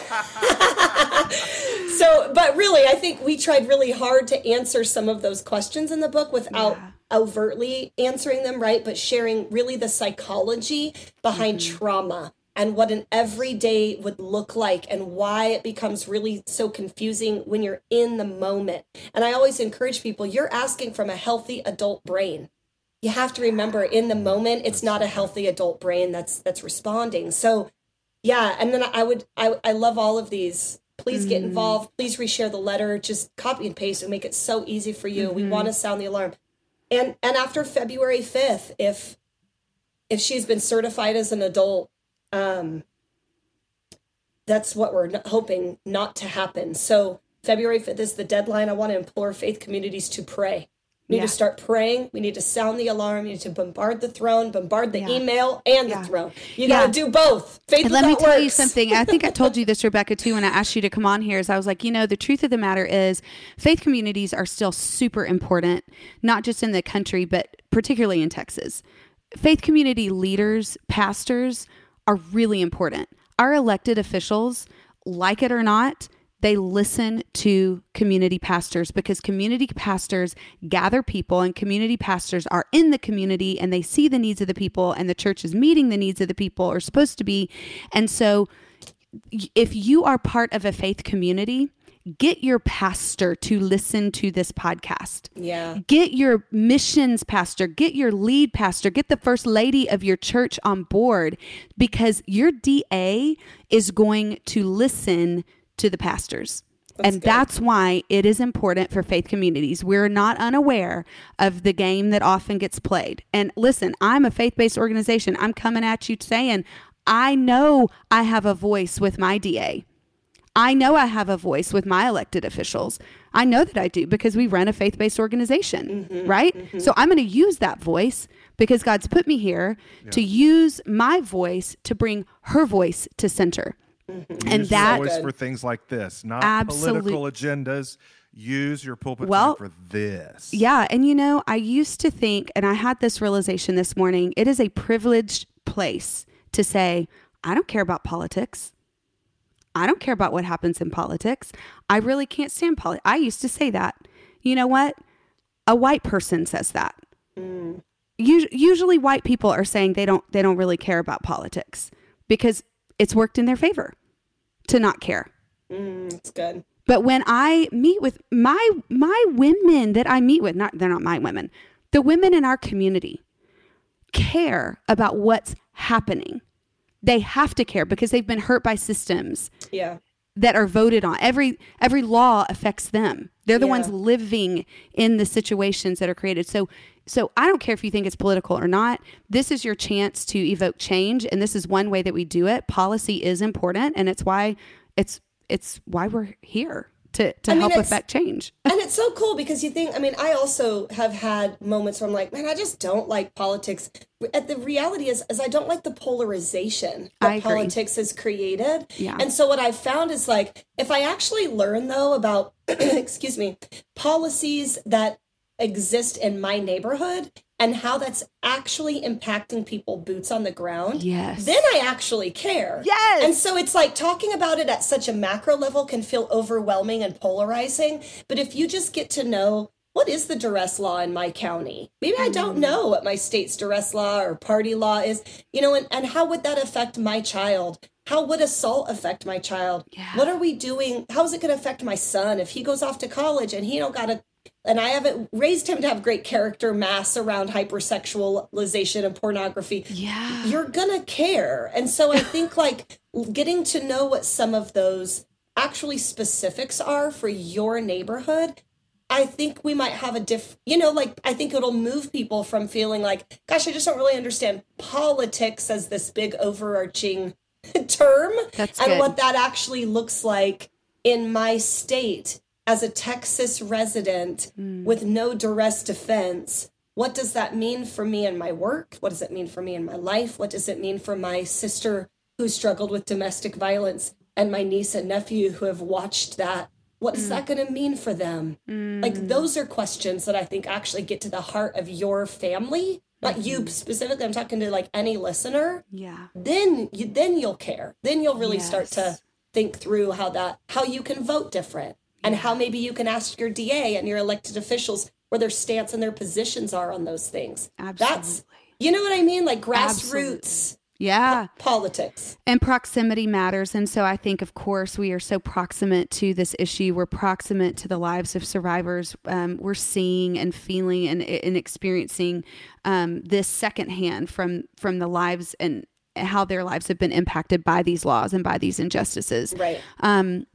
so but really i think we tried really hard to answer some of those questions in the book without overtly answering them right but sharing really the psychology behind mm-hmm. trauma and what an everyday would look like and why it becomes really so confusing when you're in the moment. And i always encourage people you're asking from a healthy adult brain. You have to remember in the moment it's not a healthy adult brain that's that's responding. So yeah and then i would i, I love all of these. Please get mm-hmm. involved. Please reshare the letter. Just copy and paste. And make it so easy for you. We want to mm-hmm. sound the alarm and and after february 5th if if she's been certified as an adult um that's what we're hoping not to happen. So february 5th is the deadline. I want to implore faith communities to pray we need Yeah. to start praying. We need to sound the alarm. We need to bombard the throne, bombard the Yeah. email and Yeah. the throne. You got to do both. Faith And let me tell you something. I think I told you this, Rebecca, too, when I asked you to come on here. Is I was like, you know, the truth of the matter is, faith communities are still super important, not just in the country, but particularly in Texas. Faith community leaders, pastors, are really important. Our elected officials, like it or not, they listen to community pastors because community pastors gather people and community pastors are in the community and they see the needs of the people and the church is meeting the needs of the people or supposed to be. And so if you are part of a faith community, get your pastor to listen to this podcast Yeah. get your missions pastor, get your lead pastor, get the first lady of your church on board because your DA is going to listen to the pastors. and that's why it is important for faith communities. We're not unaware of the game that often gets played. And listen, I'm a faith based organization. I'm coming at you saying, I know I have a voice with my DA. I know I have a voice with my elected officials. I know that I do because we run a faith based organization, mm-hmm, right? Mm-hmm. So I'm going to use that voice because God's put me here to use my voice to bring her voice to center. Mm-hmm. And Use that, your for things like this, not Absolute- political agendas. Use your pulpit Well, time for this. yeah. And you know, I used to think, and I had this realization this morning it is a privileged place to say, I don't care about politics. I don't care about what happens in politics. I really can't stand politics. I used to say that. You know what? A white person says that. Mm. Us- usually white people are saying they don't they don't really care about politics because it's worked in their favor to not care. Mm, it's good. But when I meet with my my women that I meet with, not they're not my women, the women in our community care about what's happening. They have to care because they've been hurt by systems Yeah. that are voted on. Every every law affects them. They're the Yeah. ones living in the situations that are created. So so I don't care if you think it's political or not. This is your chance to evoke change and this is one way that we do it. Policy is important and it's why it's it's why we're here to to I mean, help affect change. And it's so cool because you think, I mean, I also have had moments where I'm like, man, I just don't like politics. And the reality is, is I don't like the polarization that I politics has created. Yeah. And so what I've found is like, if I actually learn though about, excuse me, policies that exist in my neighborhood, and how that's actually impacting people boots on the ground, Yes. then I actually care. Yes. And so it's like talking about it at such a macro level can feel overwhelming and polarizing. But if you just get to know what is the duress law in my county? Maybe I don't mm-hmm. know what my state's duress law or party law is, you know, and, and how would that affect my child? How would assault affect my child? Yeah. What are we doing? How is it going to affect my son if he goes off to college and he don't got to and I haven't raised him to have great character mass around hypersexualization and pornography yeah. you're gonna care and so i think like getting to know what some of those actually specifics are for your neighborhood i think we might have a diff you know like i think it'll move people from feeling like gosh i just don't really understand politics as this big overarching term That's and good. what that actually looks like in my state as a texas resident Mm. with no duress defense what does that mean for me and my work? What does it mean for me in my life? What does it mean for my sister who struggled with domestic violence and my niece and nephew who have watched that? What is hmm. that going to mean for them? Like, hmm. those are questions that I think actually get to the heart of your family, not you mm-hmm. specifically. I'm talking to like any listener. yeah. Then you, then you'll care. Then you'll really start to think through how that, how you can vote different and how maybe you can ask your DA and your elected officials where their stance and their positions are on those things. That's, you know what I mean? Like Absolutely. grassroots Yeah. politics. And proximity matters. And so I think, of course, we are so proximate to this issue. We're proximate to the lives of survivors. Um, we're seeing and feeling and, and experiencing um, this secondhand from from the lives and how their lives have been impacted by these laws and by these injustices. Right. Um,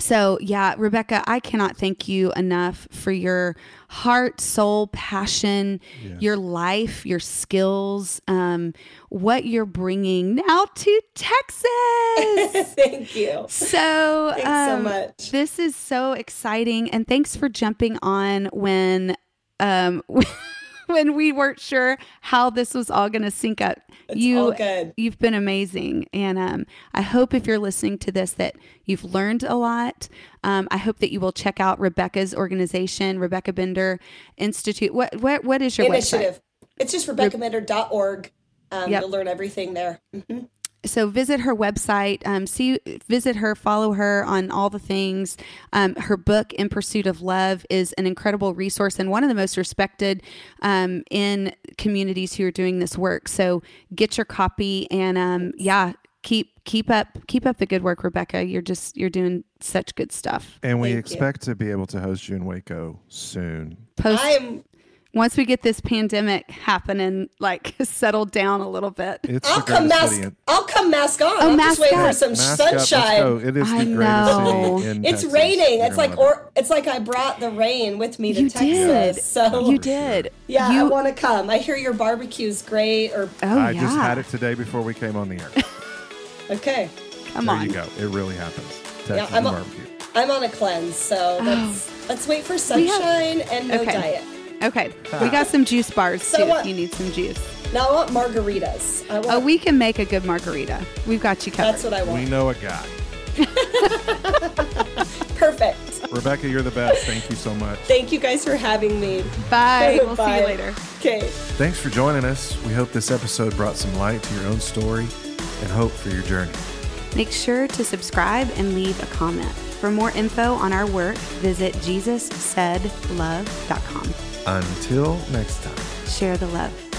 so yeah, Rebecca, I cannot thank you enough for your heart, soul, passion, your life, your skills, um, what you're bringing now to Texas. Thank you. so, Thanks so um, much. This is so exciting, and thanks for jumping on when um, when we weren't sure how this was all going to sync up. It's you all good. you've been amazing, and um, I hope if you're listening to this that you've learned a lot. Um, I hope that you will check out Rebecca's organization, Rebecca Bender Institute. What what what is your website? Initiative. It's just RebeccaBender.org. Um, Yep. You'll learn everything there. Mhm. So visit her website um, see visit her follow her on all the things um, her book in pursuit of love is an incredible resource and one of the most respected um, in communities who are doing this work so get your copy and um, yeah keep keep up keep up the good work rebecca you're just you're doing such good stuff And we Thank you. expect to be able to host you in Waco soon. post I am. Once we get this pandemic happening like settled down a little bit It's I'll come mask. city I'll come mask on. Oh, I'll mask just wait up. for some Mask sunshine. go. It is the I greatest know. city in It's Texas. raining. You're It's like or it's like I brought the rain with me to you Texas. did So you did yeah, I want to come. I hear your barbecue's great. Or oh I yeah just had it today before we came on the air. okay, come there on you go. It really happens. Texas Yeah, I'm a- barbecue. I'm on a cleanse, so oh. let's let's wait for Oh. We have- sunshine and no Okay. diet. Okay, we got some juice bars So too. what? If you need some juice, Now I want margaritas. I want. oh, we can make a good margarita. We've got you covered. that's what I want. We want. know a guy. Perfect. Rebecca, you're the best. Thank you so much. Thank you guys for having me. Bye. We'll see Bye. you later. Okay. Thanks for joining us. We hope this episode brought some light to your own story and hope for your journey. Make sure to subscribe and leave a comment. For more info on our work, visit JesusSaidLove.com. Until next time. Share the love.